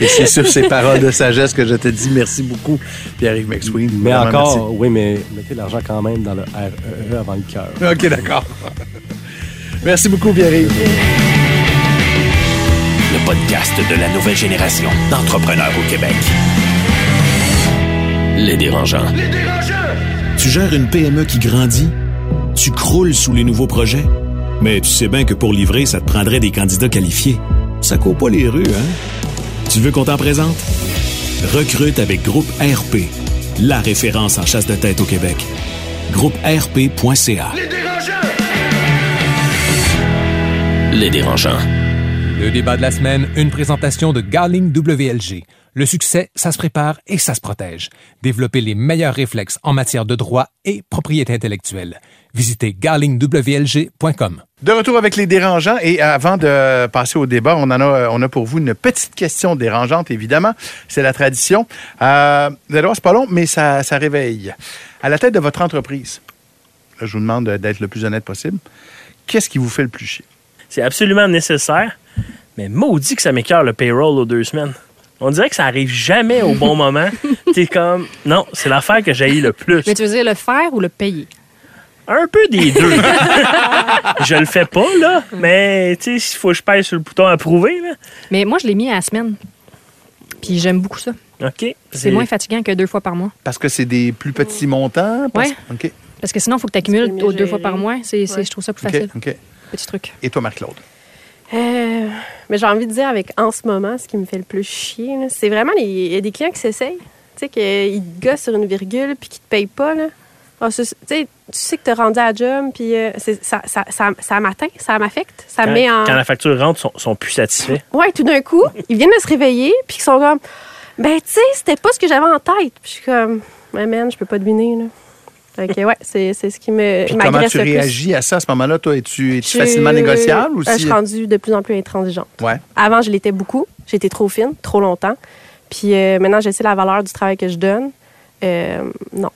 Et c'est sur ces paroles de sagesse que je te dis merci beaucoup, Pierre-Yves McSween. Mais Vraiment, encore, oui, mais mettez l'argent quand même dans le REE avant le cœur. OK, d'accord. merci beaucoup, Pierre-Yves. Le podcast de la nouvelle génération d'entrepreneurs au Québec. Les dérangeants. Tu gères une PME qui grandit? Tu croules sous les nouveaux projets? Mais tu sais bien que pour livrer, ça te prendrait des candidats qualifiés. Ça court pas les rues, hein? Tu veux qu'on t'en présente? Recrute avec Groupe RP, la référence en chasse de tête au Québec. GroupeRP.ca. Les dérangeants. Le débat de la semaine, une présentation de Garling WLG. Le succès, ça se prépare et ça se protège. Développer les meilleurs réflexes en matière de droit et propriété intellectuelle. Visitez garlingwlg.com. De retour avec les dérangeants et avant de passer au débat, on en a, on a pour vous une petite question dérangeante, évidemment. C'est la tradition. Euh, vous allez voir, c'est pas long, mais ça, ça réveille. À la tête de votre entreprise, là, je vous demande d'être le plus honnête possible. Qu'est-ce qui vous fait le plus chier? C'est absolument nécessaire, mais maudit que ça m'écœure le payroll aux deux semaines. On dirait que ça arrive jamais au bon moment. T'es comme, non, c'est l'affaire que j'ai le plus. Mais tu veux dire le faire ou le payer? Un peu des deux. je le fais pas, là, mais tu sais, s'il faut que je pèse sur le bouton approuver, là. Mais moi, je l'ai mis à la semaine. Puis j'aime beaucoup ça. OK. C'est moins fatigant que deux fois par mois. Parce que c'est des plus petits montants? Parce- Ouais. OK. Parce que sinon, il faut que tu accumules deux fois par mois. C'est, Ouais. Je trouve ça plus facile. OK. Petit truc. Et toi, Marc-Claude? Euh, mais j'ai envie de dire, avec en ce moment, ce qui me fait le plus chier, c'est vraiment les, il y a des clients qui s'essayent. Tu sais, qu'ils te gossent sur une virgule puis qu'ils te payent pas. Là. Ah, tu sais, tu sais que tu rendu à la job, puis euh, ça, ça, ça, ça m'atteint, ça m'affecte, ça me Quand, met en. quand la facture rentre, ils sont, sont plus satisfaits. Ouais, tout d'un coup, ils viennent de se réveiller, puis ils sont comme, ben, tu sais, c'était pas ce que j'avais en tête. Puis je suis comme, man, je peux pas deviner, là. Fait que, ouais, c'est c'est ce qui me Puis comment tu réagis à ça à ce moment-là? Toi, es-tu, es-tu Je- facilement négociable ou Euh, Je si... suis rendue de plus en plus intransigeante. Ouais. Avant, je l'étais beaucoup. J'étais trop fine, trop longtemps. Puis euh, maintenant, je sais la valeur du travail que je donne. Euh, non.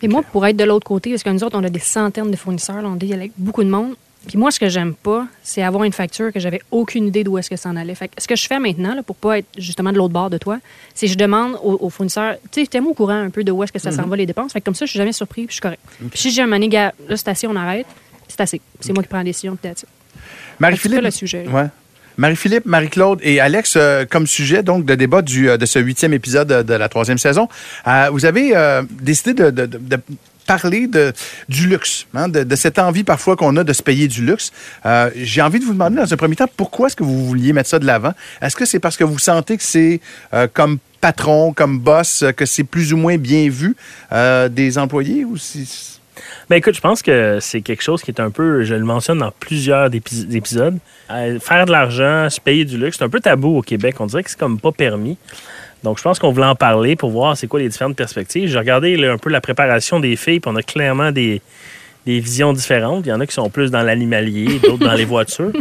Et moi, pour être de l'autre côté, parce que nous autres, on a des centaines de fournisseurs, là, on deal avec beaucoup de monde. Puis moi, ce que j'aime pas, c'est avoir une facture que j'avais aucune idée d'où est-ce que ça en allait. Fait que ce que je fais maintenant, là, pour pas être justement de l'autre bord de toi, c'est que je demande aux, aux fournisseurs, tu sais, t'es au courant un peu de où est-ce que ça s'en va les dépenses. Fait que comme ça, je suis jamais surpris, puis je suis correct. Puis si j'ai un mané, gars, là, c'est assez, on arrête, c'est assez. C'est moi qui prends la décision, it. Marie-Philippe, le sujet. Ouais. Marie-Philippe, Marie-Claude et Alex, euh, comme sujet donc de débat du, euh, de ce huitième épisode de, de la troisième saison, euh, vous avez décidé de, de- de- de parler de, du luxe, hein, de, cette envie parfois qu'on a de se payer du luxe. Euh, J'ai envie de vous demander dans un premier temps pourquoi est-ce que vous vouliez mettre ça de l'avant? Est-ce que c'est parce que vous sentez que c'est euh, comme patron, comme boss, que c'est plus ou moins bien vu euh, des employés ou si... Ben écoute, je pense que c'est quelque chose qui est un peu, je le mentionne dans plusieurs épisodes, faire de l'argent, se payer du luxe, c'est un peu tabou au Québec. On dirait que c'est comme pas permis. Donc je pense qu'on voulait en parler pour voir c'est quoi les différentes perspectives. J'ai regardé là, un peu la préparation des filles, puis on a clairement des, des visions différentes. Il y en a qui sont plus dans l'animalier, d'autres dans les voitures.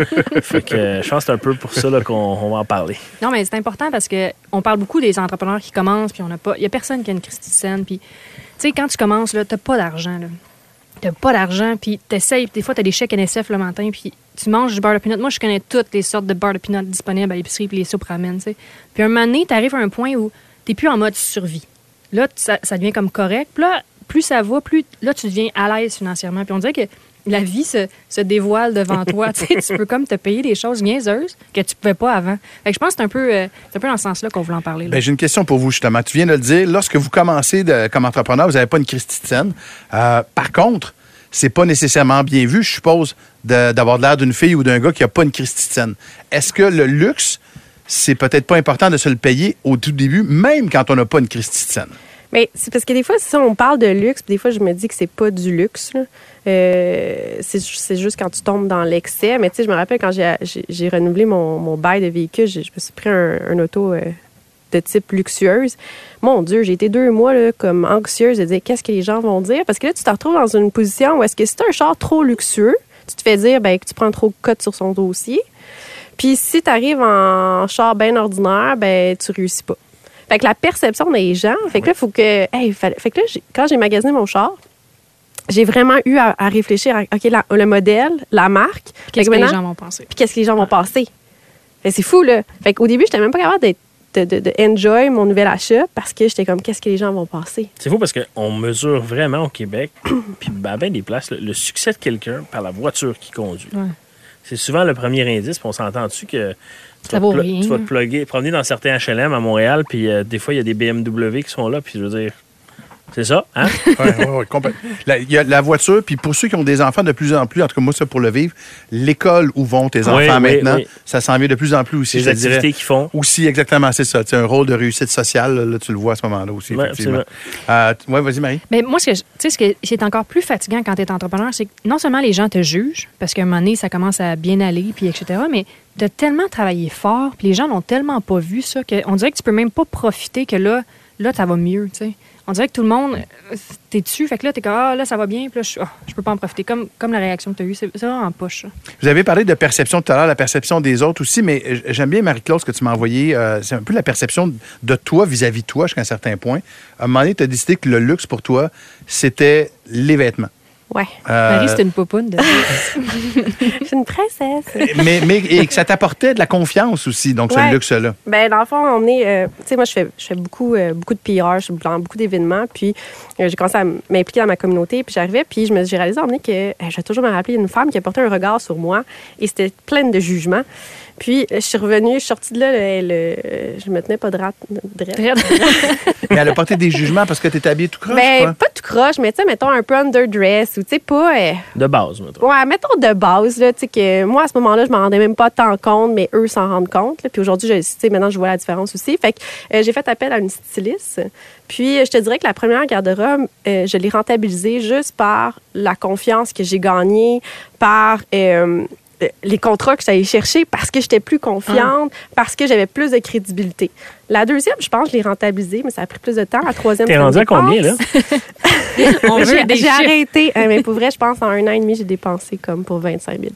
fait que euh, je pense que c'est un peu pour ça qu'on on va en parler. Non, mais c'est important parce que on parle beaucoup des entrepreneurs qui commencent, puis on n'a pas. Il n'y a personne qui a une Christie. Puis, tu sais, quand tu commences, là, t'as pas d'argent. T'as pas d'argent, puis t'essayes. Des fois, t'as des chèques NSF le matin, puis tu manges du beurre de peanut. Moi, je connais toutes les sortes de beurre de peanut disponibles à l'épicerie, puis les soupes ramen, tu sais. Puis un moment donné, t'arrives à un point où t'es plus en mode survie. Là, ça, ça devient comme correct. Puis là, plus ça va, plus là, tu deviens à l'aise financièrement. Puis on dirait que la vie se, se dévoile devant toi. tu peux comme te payer des choses niaiseuses que tu pouvais pas avant. Fait que je pense que c'est un peu, euh, un peu dans ce sens-là qu'on voulait en parler. Ben, j'ai une question pour vous, justement. Tu viens de le dire, lorsque vous commencez de- comme entrepreneur, vous n'avez pas une scène. Euh, par contre, c'est pas nécessairement bien vu, je suppose, d'avoir l'air d'une fille ou d'un gars qui n'a pas une scène. Est-ce que le luxe, c'est peut-être pas important de se le payer au tout début, même quand on n'a pas une scène? Mais c'est parce que des fois, si on parle de luxe, des fois, je me dis que c'est pas du luxe. Euh, c'est ju- c'est juste quand tu tombes dans l'excès. Mais tu sais, je me rappelle quand j'ai- renouvelé mon, bail de véhicule, je me suis pris un, auto euh, de type luxueuse. Mon Dieu, j'ai été deux mois comme anxieuse de dire qu'est-ce que les gens vont dire? Parce que là, tu te retrouves dans une position où est-ce que si tu un char trop luxueux, tu te fais dire ben, que tu prends trop de cote sur son dossier. Puis si tu arrives en char bien ordinaire, ben tu réussis pas. Fait que la perception des gens, fait que là, faut que. hey, fait que là, quand j'ai magasiné mon char, j'ai vraiment eu à, à réfléchir à OK, la- le modèle, la marque. Qu'est-ce que que les gens vont penser? Puis qu'est-ce que les gens vont que c'est fou, là. Fait qu'au début, j'étais même pas capable d'être- de, de, de enjoy mon nouvel achat parce que j'étais comme qu'est-ce que les gens vont passer. C'est fou parce qu'on mesure vraiment au Québec, puis à bien des places, le, le succès de quelqu'un par la voiture qu'il conduit. Ouais. C'est souvent le premier indice, puis on s'entend dessus que tu Ça vas, vaut rien. tu vas te plugger, promener dans certains HLM à Montréal, puis euh, des fois, il y a des BMW qui sont là, puis je veux dire, c'est ça, hein? Ouais, ouais, ouais, complètement. La- Il y a la voiture, puis pour ceux qui ont des enfants de plus en plus, en tout cas moi, ça pour le vivre, l'école où vont tes enfants Oui, oui, maintenant, oui. ça s'en vient de plus en plus aussi. Les je te dirais. activités qu'ils font. Aussi, exactement, c'est ça. C'est un rôle de réussite sociale, là, tu le vois à ce moment-là aussi, effectivement. Euh, oui, vas-y, Marie. Mais moi, ce que je- tu sais, ce que c'est encore plus fatigant quand tu es entrepreneur, c'est que non seulement les gens te jugent, parce qu'à un moment donné, ça commence à bien aller, puis etc., mais tu as tellement travaillé fort, puis les gens n'ont tellement pas vu ça, qu'on dirait que tu peux même pas profiter que là, là, ça va mieux, tu sais. On dirait que tout le monde, t'es dessus, fait que là, t'es comme, ah, là, ça va bien, puis là, je, ah, je peux pas en profiter. Comme, comme la réaction que tu as eue, c'est vraiment en poche. Vous avez parlé de perception tout à l'heure, la perception des autres aussi, mais j'aime bien, Marie-Claude, que tu m'as envoyé. euh, c'est un peu la perception de toi vis-à-vis de toi jusqu'à un certain point. À un moment donné, tu as décidé que le luxe pour toi, c'était les vêtements. Ouais. Euh, Marie, c'est une popoune. De... Suis une princesse. mais, mais et que ça t'apportait de la confiance aussi, donc ce Ouais. luxe-là. Ben, dans le fond, on est. euh, tu sais, moi, je fais, je fais beaucoup, euh, beaucoup de PR, je suis dans beaucoup d'événements. Puis, euh, j'ai commencé à m'impliquer dans ma communauté. Puis, j'arrivais, puis je me j'ai réalisé à un moment donné que euh, je vais toujours me rappeler une femme qui a porté un regard sur moi et c'était pleine de jugements. Puis, je suis revenue, je suis sortie de là, le, le- je me tenais pas droite. droite. Mais elle a porté des jugements parce que tu étais habillée tout croche, Ben, quoi? pas tout croche, mais tu sais, mettons un peu underdress ou tu sais, pas. euh, De base, mettons. Ouais, mettons de base, là, tu sais, que moi, à ce moment-là, je m'en rendais même pas tant compte, mais eux s'en rendent compte. là. Puis aujourd'hui, je- tu sais, maintenant, je vois la différence aussi. Fait que euh, j'ai fait appel à une styliste. Puis, euh, je te dirais que la première garde-robe, euh, je l'ai rentabilisée juste par la confiance que j'ai gagnée, par. Euh, les contrats que j'allais chercher parce que j'étais plus confiante, parce que j'avais plus de crédibilité. La deuxième, je pense, je l'ai rentabilisée, mais ça a pris plus de temps. La troisième, T'es rendu à combien, là? dépasse. On veut J'ai des j'ai chiffres. arrêté. Euh, mais pour vrai, je pense, en un an et demi, j'ai dépensé comme pour 25 000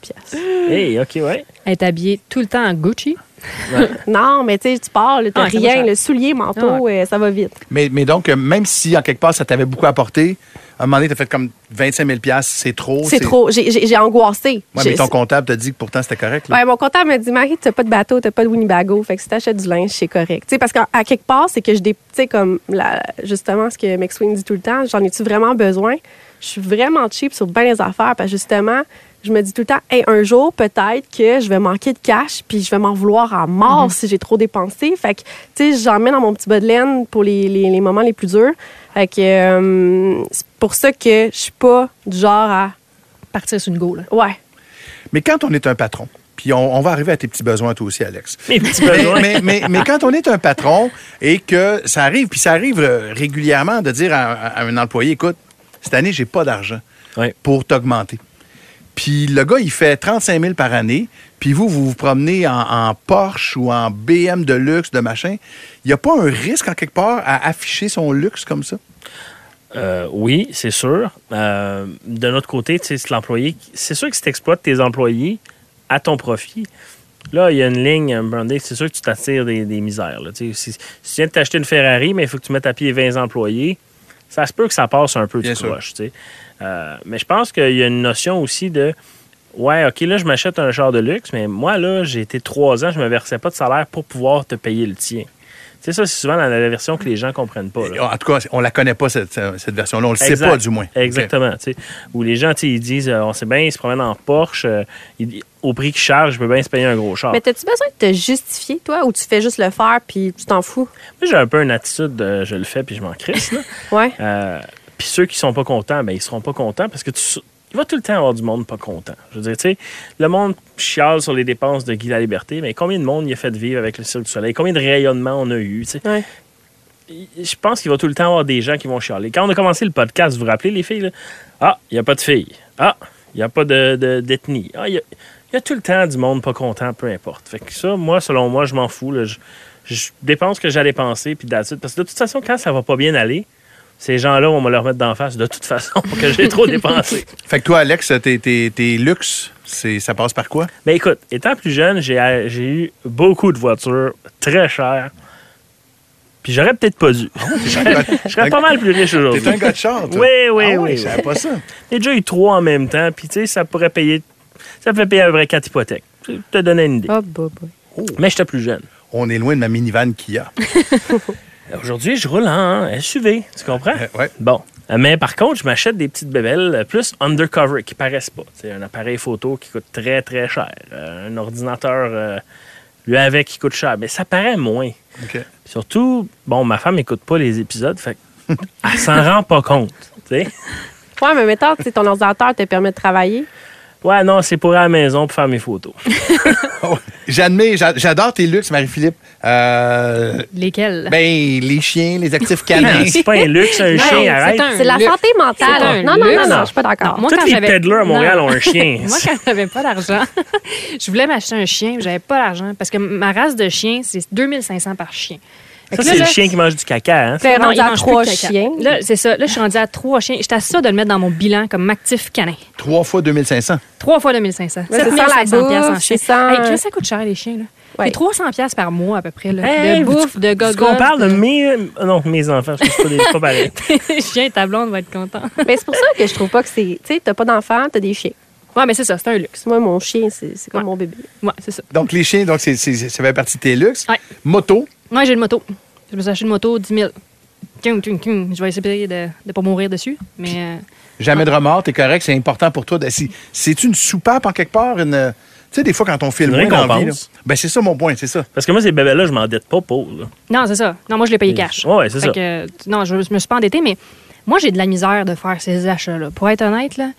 Hey, OK, ouais. Est habillée tout le temps en Gucci. Non, mais tu sais, tu pars, t'as Ah, rien, le soulier, manteau, euh, ça va vite. Mais, mais donc, euh, même si en quelque part, ça t'avait beaucoup apporté, à un moment donné, tu as fait comme 25 000 c'est trop. C'est trop. J'ai- J'ai j'ai angoissé. Ouais, mais ton comptable t'a dit que pourtant c'était correct. Là. Ouais, mon comptable me dit, Marie, t'as pas de bateau, t'as pas de Winnebago. Fait que si t'achètes du linge, c'est correct. Tu sais, parce qu'à quelque part, c'est que je dé... Tu sais, comme la- justement ce que McSween dit tout le temps, j'en ai-tu vraiment besoin? Je suis vraiment cheap sur bien les affaires parce que justement, je me dis tout le temps, hey, un jour, peut-être que je vais manquer de cash puis je vais m'en vouloir à mort si j'ai trop dépensé. Fait que, tu sais, j'en mets dans mon petit bas de laine pour les, les- les moments les plus durs. Fait que, euh, c'est pour ça que je suis pas du genre à. Partir sur une go, là. Ouais. Mais quand on est un patron, puis on, on va arriver à tes petits besoins toi aussi, Alex. Mes petits Mais, besoins. mais, mais- mais quand on est un patron et que ça arrive, puis ça arrive euh, régulièrement de dire à, à un employé, écoute, cette année, j'ai pas d'argent pour t'augmenter. Puis le gars, il fait 35 000 par année, puis vous, vous vous promenez en, en Porsche ou en BM de luxe, de machin. Il n'y a pas un risque, en quelque part, à afficher son luxe comme ça? Euh, oui, c'est sûr. Euh, de notre côté, c'est l'employé. C'est sûr que si tu exploites tes employés à ton profit, là, il y a une ligne, branding, c'est sûr que tu t'attires des, des misères. là. Si, si tu viens de t'acheter une Ferrari, mais il faut que tu mettes à pied 20 employés, ça se peut que ça passe un peu du croche. Euh, mais je pense qu'il y a une notion aussi de. Ouais, OK, là, je m'achète un char de luxe, mais moi, là, j'ai été trois ans, je me versais pas de salaire pour pouvoir te payer le tien. Tu sais, ça, c'est souvent la, la version que les gens comprennent pas. là. En tout cas, on la connaît pas, cette, cette version-là. On le sait pas, du moins. Exactement. tu sais. Où les gens, ils disent, euh, on sait bien, ils se promènent en Porsche, euh, ils- au prix qu'ils chargent, je peux bien se payer un gros char. Mais t'as-tu besoin de te justifier, toi, ou tu fais juste le faire puis tu t'en fous? Moi, j'ai un peu une attitude de je le fais puis je m'en crisse. là. Ouais. Euh, puis ceux qui sont pas contents, ben, ils seront pas contents parce que tu. Il va tout le temps avoir du monde pas content. Je veux dire, tu sais, le monde chiale sur les dépenses de Guy la Liberté, mais combien de monde il a fait vivre avec le Cirque du Soleil? Combien de rayonnements on a eu? Ouais. je pense qu'il va tout le temps avoir des gens qui vont chialer. Quand on a commencé le podcast, vous vous rappelez, les filles? là? Ah, il n'y a pas de filles. Ah, il n'y a pas de- de- d'ethnie. ah, il y y a tout le temps du monde pas content, peu importe. Fait que ça, moi, selon moi, je m'en fous. là. Je, je dépense ce que j'allais dépenser, puis it. Parce que de toute façon, quand ça va pas bien aller, ces gens-là, on va me leur mettre d'en face de toute façon que j'ai trop dépensé. Fait que toi, Alex, tes, tes, tes luxes, c'est, ça passe par quoi? Mais écoute, étant plus jeune, j'ai j'ai eu beaucoup de voitures très chères. Puis j'aurais peut-être pas dû. je serais, je serais pas mal plus riche aujourd'hui. T'es un gars de char, toi? Oui, oui, Ah oui. Savais pas ça. J'ai déjà eu trois en même temps, puis tu sais, ça pourrait payer. Ça fait payer à peu près quatre hypothèques. Je te donner une idée. Oh, bah, bah. Mais j'étais plus jeune. On est loin de ma minivan Kia. Aujourd'hui, je roule en SUV, tu comprends? Euh, ouais. Bon. Euh, Mais par contre, je m'achète des petites bébelles euh, plus undercover qui paraissent pas. C'est un appareil photo qui coûte très, très cher. Euh, un ordinateur, euh, lui avec, qui coûte cher. Mais ça paraît moins. OK. Puis surtout, bon, ma femme n'écoute pas les épisodes, fait elle s'en rend pas compte. Ouais, mais mettons, ton ordinateur te permet de travailler. Ouais, non, c'est pour aller à la maison pour faire mes photos. J'admets, j'a- j'adore tes luxes, Marie-Philippe. Euh, Lesquels? ben, les chiens, les actifs canins. c'est pas un luxe, un Non, chien, arrête. c'est la santé mentale. Non, non, non, luxe. non, je suis pas d'accord. Tous quand les j'avais- peddlers à Montréal Non. ont un chien. Moi, quand j'avais pas d'argent, je voulais m'acheter un chien, j'avais pas d'argent. Parce que ma race de chien, c'est 2500 par chien. Fait Ça, c'est le chien qui mange du caca, hein? Non, rendu il à mange trois plus de caca. chiens. Là, c'est ça. Là, je suis rendue à trois chiens. J'étais à ça de le mettre dans mon bilan comme actif canin. Trois fois 2500. Trois fois 2500. Ouais, c'est sans la 7500 piastres en bouffe, chien. c'est sans- Hey, Chris, ça coûte cher, les chiens. Là. Ouais. C'est 300 piastres par mois, à peu près. Là, Hey, de bouffe, de Est-ce gogo. qu'on parle de mes... Non, mes enfants, c'est pas, des- c'est pas pareil. Les chiens, ta blonde va être content. Mais c'est pour ça que je trouve pas que c'est. Tu sais, t'as pas d'enfant, t'as des chiens. Ouais, mais c'est ça, c'est un luxe. Moi, mon chien, c'est c'est comme Ouais. mon bébé. Ouais, c'est ça. Donc, les chiens, donc c'est, c'est- ça fait partie de tes luxes. Ouais. Moto. Moi, j'ai une moto. Je me suis acheté une moto, 10 000. Tung, tung, tung. Je vais essayer de ne pas mourir dessus. Mais euh, Jamais de remords, t'es correct, c'est important pour toi. de- si- C'est une soupape en quelque part, une. Tu sais, des fois, quand on filme Une récompense. ben c'est ça mon point, c'est ça. Parce que moi, ces bébés-là, je m'endette pas pour. là. non, c'est ça. Non, moi, je l'ai payé cash. Ouais, c'est ça. que, non, je, je me suis pas endettée, mais moi, j'ai de la misère de faire ces achats-là. Pour être honnête, là,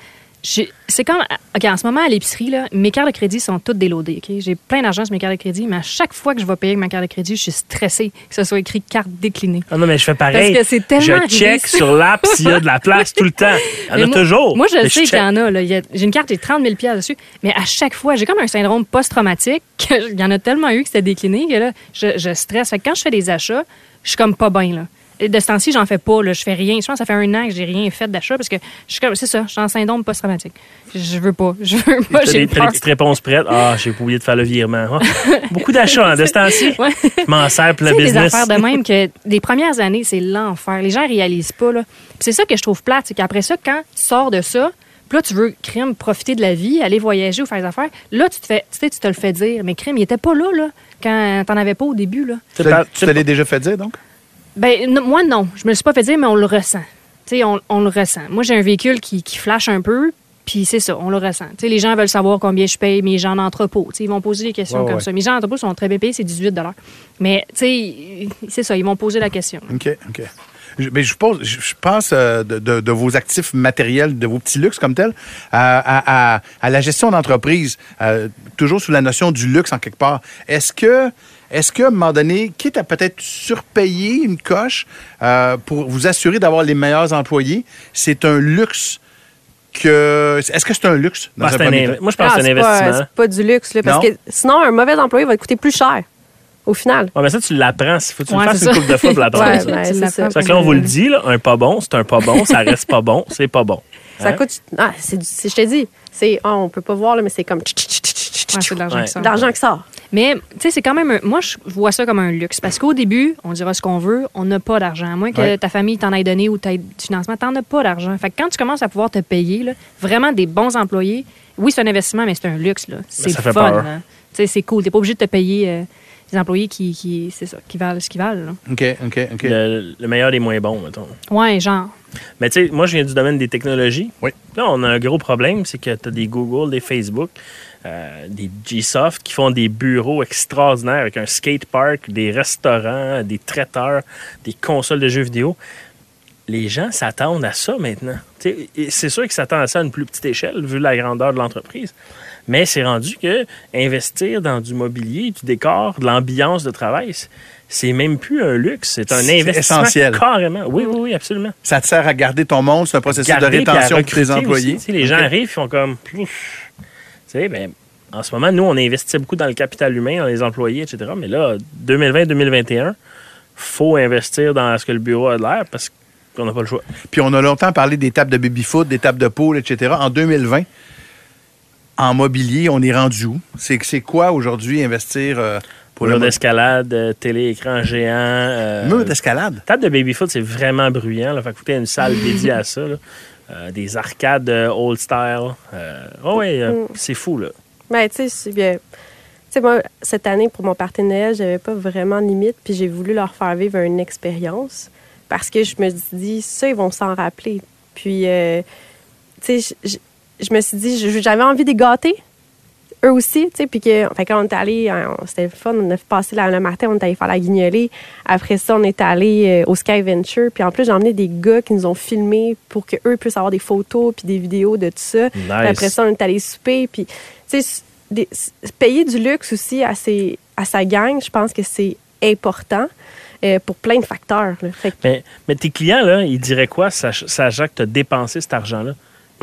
c'est comme. OK, en ce moment, à l'épicerie, là, mes cartes de crédit sont toutes délodées. OK? J'ai plein d'argent sur mes cartes de crédit, mais à chaque fois que je vais payer avec ma carte de crédit, je suis stressée que ce soit écrit carte déclinée. Ah non, mais je fais pareil. Parce que c'est tellement Je check sur l'app s'il y a de la place tout le temps. Il y en a toujours. Moi, je Mais sais qu'il y en a. Il J'ai une carte, j'ai 30 000 piastres dessus. Mais à chaque fois, j'ai comme un syndrome post-traumatique qu'il y en a tellement eu que c'était décliné que là, je, je stresse. Fait que quand je fais des achats, je suis comme pas bien. Là. De ce temps-ci, j'en fais pas. Là. Je fais rien. Je pense que ça fait un an que j'ai rien fait d'achat parce que je suis comme, c'est ça, je suis en syndrome post-traumatique. Je, veux pas. Je veux pas. J'ai des, des petites réponses prêtes? Ah, j'ai oublié de faire le virement. Ah, beaucoup d'achats hein, de ce temps-ci. Ouais. Je m'en sers pour le sais, des business. affaires de même que les premières années, c'est l'enfer. Les gens réalisent pas. Là. C'est ça que je trouve plate, c'est qu'après ça, quand tu sors de ça, puis là, tu veux, crime, profiter de la vie, aller voyager ou faire des affaires. Là, tu te fais, tu sais, tu te le fais dire. Mais crime, il était pas là, là, quand t'en avais pas au début, là. Tu te l'as déjà fait dire, donc? Ben, non, moi, non. Je me le suis pas fait dire, mais on le ressent. Tu sais, on, on le ressent. Moi, j'ai un véhicule qui, qui flash un peu, puis c'est ça, on le ressent. Tu sais, les gens veulent savoir combien je paye mes gens d'entrepôt. Tu sais, ils vont poser des questions Ouais, comme ouais. ça. Mes gens d'entrepôt sont très bien payés, c'est 18 Mais, tu sais, c'est ça, ils vont poser la question. OK, OK. Je, mais je, pose, je, je pense euh, de, de- de vos actifs matériels, de vos petits luxes comme tels, à, à- à- à la gestion d'entreprise, euh, toujours sous la notion du luxe en quelque part. Est-ce que, est-ce qu'à un moment donné, quitte à peut-être surpayer une coche euh, pour vous assurer d'avoir les meilleurs employés, c'est un luxe que. Est-ce que c'est un luxe dans Ah, un? Moi, je pense Ah, que c'est un pas- investissement. C'est pas du luxe, là, parce Non? que sinon, un mauvais employé va te coûter plus cher, au final. Ouais, mais ça, tu l'apprends. Il faut que tu Ouais, le fasses une ça. couple de fois pour l'apprendre. Ouais, ça. c'est ça. Fait que là, on vous le dit, là, un pas bon, c'est un pas bon, ça reste pas bon, c'est pas bon. Ça Hein? coûte. Ah, c'est je te dis, c'est. ah, on peut pas voir, là, mais c'est comme. C'est de l'argent qui sort. L'argent qui sort. Mais, tu sais, c'est quand même. un- moi, je vois ça comme un luxe. Parce qu'au début, on dira ce qu'on veut, on n'a pas d'argent. À moins que Ouais. ta famille t'en ait donné ou t'aies du financement, t'en as pas d'argent. Fait que quand tu commences à pouvoir te payer, là, vraiment des bons employés, oui, c'est un investissement, mais c'est un luxe. là. C'est ça fait fun. là. Tu sais, c'est cool. T'es pas obligé de te payer euh, des employés qui, qui c'est ça, qui valent ce qu'ils valent. là. OK, OK, OK. Le, le meilleur des moins bons, mettons. Ouais, genre. Mais tu sais, moi, je viens du domaine des technologies. Oui. Là, on a un gros problème, c'est que tu as des Google, des Facebook, euh, des Gsoft qui font des bureaux extraordinaires avec un skate park, des restaurants, des traiteurs, des consoles de jeux vidéo. Les gens s'attendent à ça maintenant. C'est sûr qu'il s'attend à ça à une plus petite échelle, vu la grandeur de l'entreprise. Mais c'est rendu que investir dans du mobilier, du décor, de l'ambiance de travail, c'est- même plus un luxe, c'est un investissement essentiel. carrément. Oui, oui, oui, absolument. Ça te sert à garder ton monde, c'est un processus Garder de rétention pour tes employés. aussi. Les gens arrivent, ils font comme. Plouf. Sais, ben, en ce moment, nous, on investit beaucoup dans le capital humain, dans les employés, etc. Mais là, 2020-2021, faut investir dans ce que le bureau a de l'air parce qu'on n'a pas le choix. Puis on a longtemps parlé des tables de baby-foot, des tables de pool, etc. En 2020, en mobilier, on est rendu où? C'est c'est quoi aujourd'hui investir euh, pour Mur d'escalade, euh, télé-écran géant. euh, mur d'escalade? Table de baby-foot, c'est vraiment bruyant. Là. Fait que t'aies une salle dédiée à ça. là. Euh, des arcades euh, old style. Oh euh, Mm. c'est fou, là. Ben, tu sais, c'est bien. Tu sais, moi, cette année, pour mon Noël, j'avais pas vraiment de limite, puis j'ai voulu leur faire vivre une expérience parce que je me suis dit, ça, ils vont s'en rappeler. Puis, euh, tu sais, je- me suis dit, j'avais envie de les gâter, eux aussi, tu sais, puis que, fait que là, on est allé, hein, c'était fun, on a passé la- le matin, on est allé faire la guignolée. Après ça, on est allé euh, au Sky Venture, puis en plus, j'ai emmené des gars qui nous ont filmés pour qu'eux puissent avoir des photos puis des vidéos de tout ça. Après ça, on est allé souper. Puis, tu sais, des- payer du luxe aussi à, ses, à sa gang, je pense que c'est important euh, pour plein de facteurs. là. Que, Mais, mais tes clients, là, ils diraient quoi, sach- sachant que tu as dépensé cet argent-là?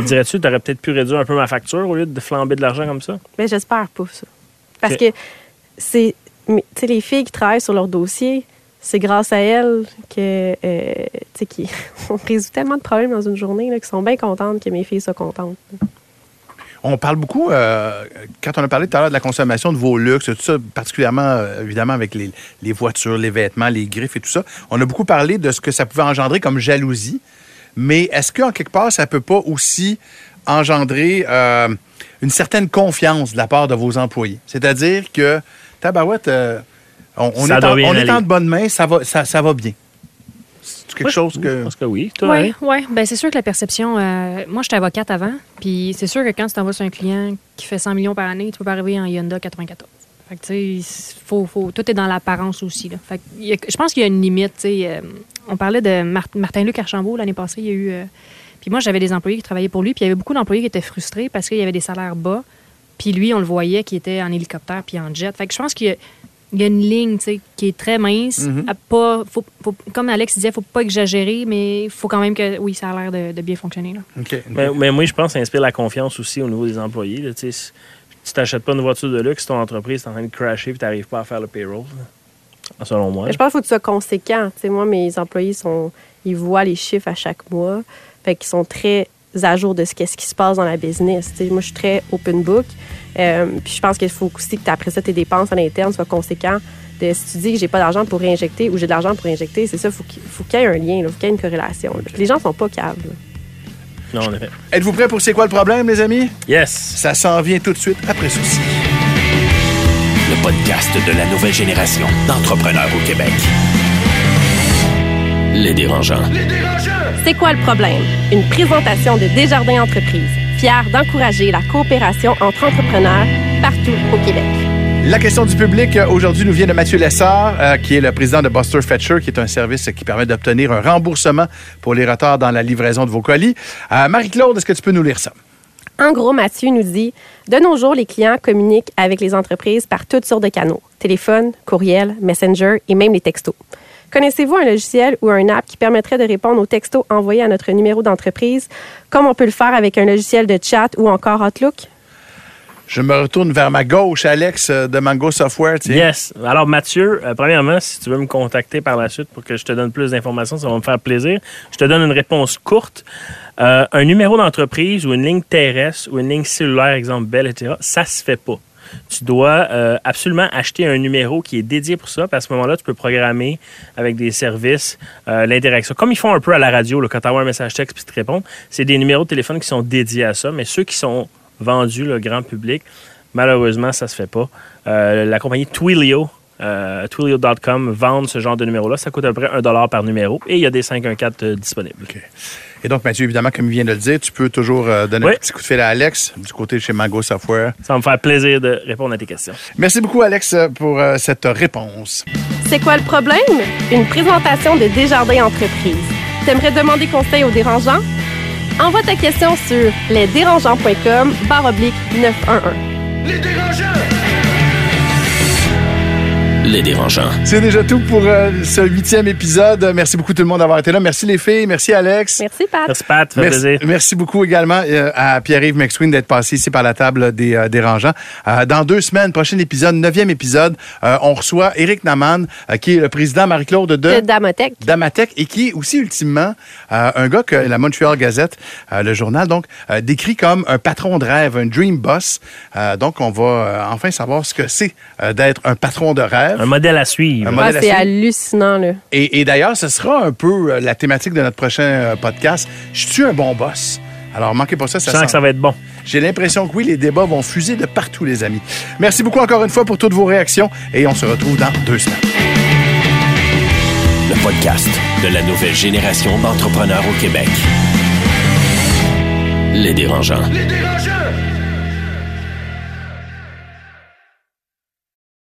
Que tu aurais peut-être pu réduire un peu ma facture au lieu de flamber de l'argent comme ça? ben, j'espère pas ça. Parce que c'est, mais, tu sais, les filles qui travaillent sur leur dossier, c'est grâce à elles que, euh, tu sais, qui, on résout tellement de problèmes dans une journée, là, qu'ils sont bien contentes que mes filles soient contentes. On parle beaucoup, euh, quand on a parlé tout à l'heure de la consommation de vos luxes, tout ça, particulièrement, euh, évidemment, avec les, les voitures, les vêtements, les griffes et tout ça, on a beaucoup parlé de ce que ça pouvait engendrer comme jalousie. Mais est-ce qu'en quelque part, ça peut pas aussi engendrer euh, une certaine confiance de la part de vos employés? C'est-à-dire que, tabarouette, euh, on, est, en, on est en de bonnes mains, ça va, ça, ça va bien. C'est quelque Oui, chose Je que... pense que oui. Toi, Oui, hein? oui. Ben, c'est sûr que la perception. euh, moi, j'étais avocate avant. Puis c'est sûr que quand tu t'envoies sur un client qui fait 100 millions par année, tu peux pas arriver en Hyundai 94. Fait que, tu sais, faut, faut, tout est dans l'apparence aussi. Là. Fait que, a- je pense qu'il y a une limite. tu sais. Euh, on parlait de Mar- Martin-Luc Archambault l'année passée. Il y a eu. euh, puis moi, j'avais des employés qui travaillaient pour lui. Puis il y avait beaucoup d'employés qui étaient frustrés parce qu'il y avait des salaires bas. Puis lui, on le voyait qui était en hélicoptère puis en jet. Fait que je pense qu'il y a, il y a une ligne tu sais, qui est très mince. Mhm. À pas, faut, faut- comme Alex disait, faut pas exagérer, mais il faut quand même que, oui, ça a l'air de, de bien fonctionner. Là. OK. Mais, mais moi, je pense que ça inspire la confiance aussi au niveau des employés. là. Tu t'achètes pas une voiture de luxe, ton entreprise est en train de crasher et tu n'arrives pas à faire le payroll. là. Selon moi. Mais je pense qu'il faut que tu sois conséquent. Tu sais, moi, mes employés, sont, ils voient les chiffres à chaque mois. Fait qu'ils sont très à jour de ce, qu'est-ce qui se passe dans la business. Tu sais, moi, je suis très open book. Euh, puis je pense qu'il faut aussi que après ça, tes dépenses à l'interne soient conséquentes. De, si tu dis que j'ai pas d'argent pour réinjecter ou j'ai de l'argent pour injecter, c'est ça, faut qu'il faut qu'il y ait un lien, il faut qu'il y ait une corrélation. là. Les gens sont pas là. Non, en effet. Êtes-vous prêts pour C'est quoi le problème, les amis? Yes! Ça s'en vient tout de suite après ceci. Le podcast de la nouvelle génération d'entrepreneurs au Québec. Les dérangeants. C'est quoi le problème? Une présentation de Desjardins Entreprises, fière d'encourager la coopération entre entrepreneurs partout au Québec. La question du public euh, aujourd'hui nous vient de Mathieu Lessard, euh, qui est le président de Buster Fetcher, qui est un service qui permet d'obtenir un remboursement pour les retards dans la livraison de vos colis. Euh, Marie-Claude, est-ce que tu peux nous lire ça? En gros, Mathieu nous dit De nos jours, les clients communiquent avec les entreprises par toutes sortes de canaux téléphone, courriel, messenger et même les textos. Connaissez-vous un logiciel ou un app qui permettrait de répondre aux textos envoyés à notre numéro d'entreprise, comme on peut le faire avec un logiciel de chat ou encore Outlook? Je me retourne vers ma gauche, Alex, euh, de Mango Software. tiens. Yes. Alors, Mathieu, euh, premièrement, si tu veux me contacter par la suite pour que je te donne plus d'informations, ça va me faire plaisir. Je te donne une réponse courte. Euh, un numéro d'entreprise ou une ligne terrestre ou une ligne cellulaire, exemple Bell, etc., ça se fait pas. Tu dois euh, absolument acheter un numéro qui est dédié pour ça. Puis à ce moment-là, tu peux programmer avec des services euh, l'interaction. Comme ils font un peu à la radio, là, quand tu envoies un message texte puis tu te réponds, c'est des numéros de téléphone qui sont dédiés à ça. Mais ceux qui sont vendus, le grand public, malheureusement, ça se fait pas. La compagnie Twilio, Twilio.com, vendent ce genre de numéro-là. Ça coûte à peu près un dollar par numéro et il y a des 514 euh, disponibles. Et donc, Mathieu, évidemment, comme il vient de le dire, tu peux toujours euh, donner Oui. un petit coup de fil à Alex du côté de chez Mango Software. Ça va me faire plaisir de répondre à tes questions. Merci beaucoup, Alex, euh, pour euh, cette réponse. C'est quoi le problème? Une présentation de Desjardins Entreprises. T'aimerais demander conseil aux dérangeants? Envoie ta question sur lesdérangeants.com barre oblique 911. Les dérangeants. C'est déjà tout pour euh, ce huitième épisode. Merci beaucoup tout le monde d'avoir été là. Merci les filles. Merci Alex. Merci, Pat. Merci, Pat. Fait Merci, plaisir. merci beaucoup également euh, à Pierre-Yves McSween d'être passé ici par la table des euh, dérangeants. Euh, dans deux semaines, prochain épisode, neuvième épisode, euh, on reçoit Éric Naman, euh, qui est le président Marie-Claude de... De Damotech. Damatec et qui est aussi ultimement euh, un gars que la Montreal Gazette, euh, le journal, donc euh, décrit comme un patron de rêve, un dream boss. Euh, donc on va euh, enfin savoir ce que c'est euh, d'être un patron de rêve. Un modèle à suivre. Un Ah, modèle à c'est suivre. hallucinant, là. Et, et d'ailleurs, ce sera un peu euh, la thématique de notre prochain euh, podcast. Je suis un bon boss. Alors, manquez pas ça. Je ça sens sent- que ça va être bon. J'ai l'impression que oui, les débats vont fuser de partout, les amis. Merci beaucoup encore une fois pour toutes vos réactions et on se retrouve dans deux semaines. Le podcast de la nouvelle génération d'entrepreneurs au Québec. Les dérangeants. Les dérangeants!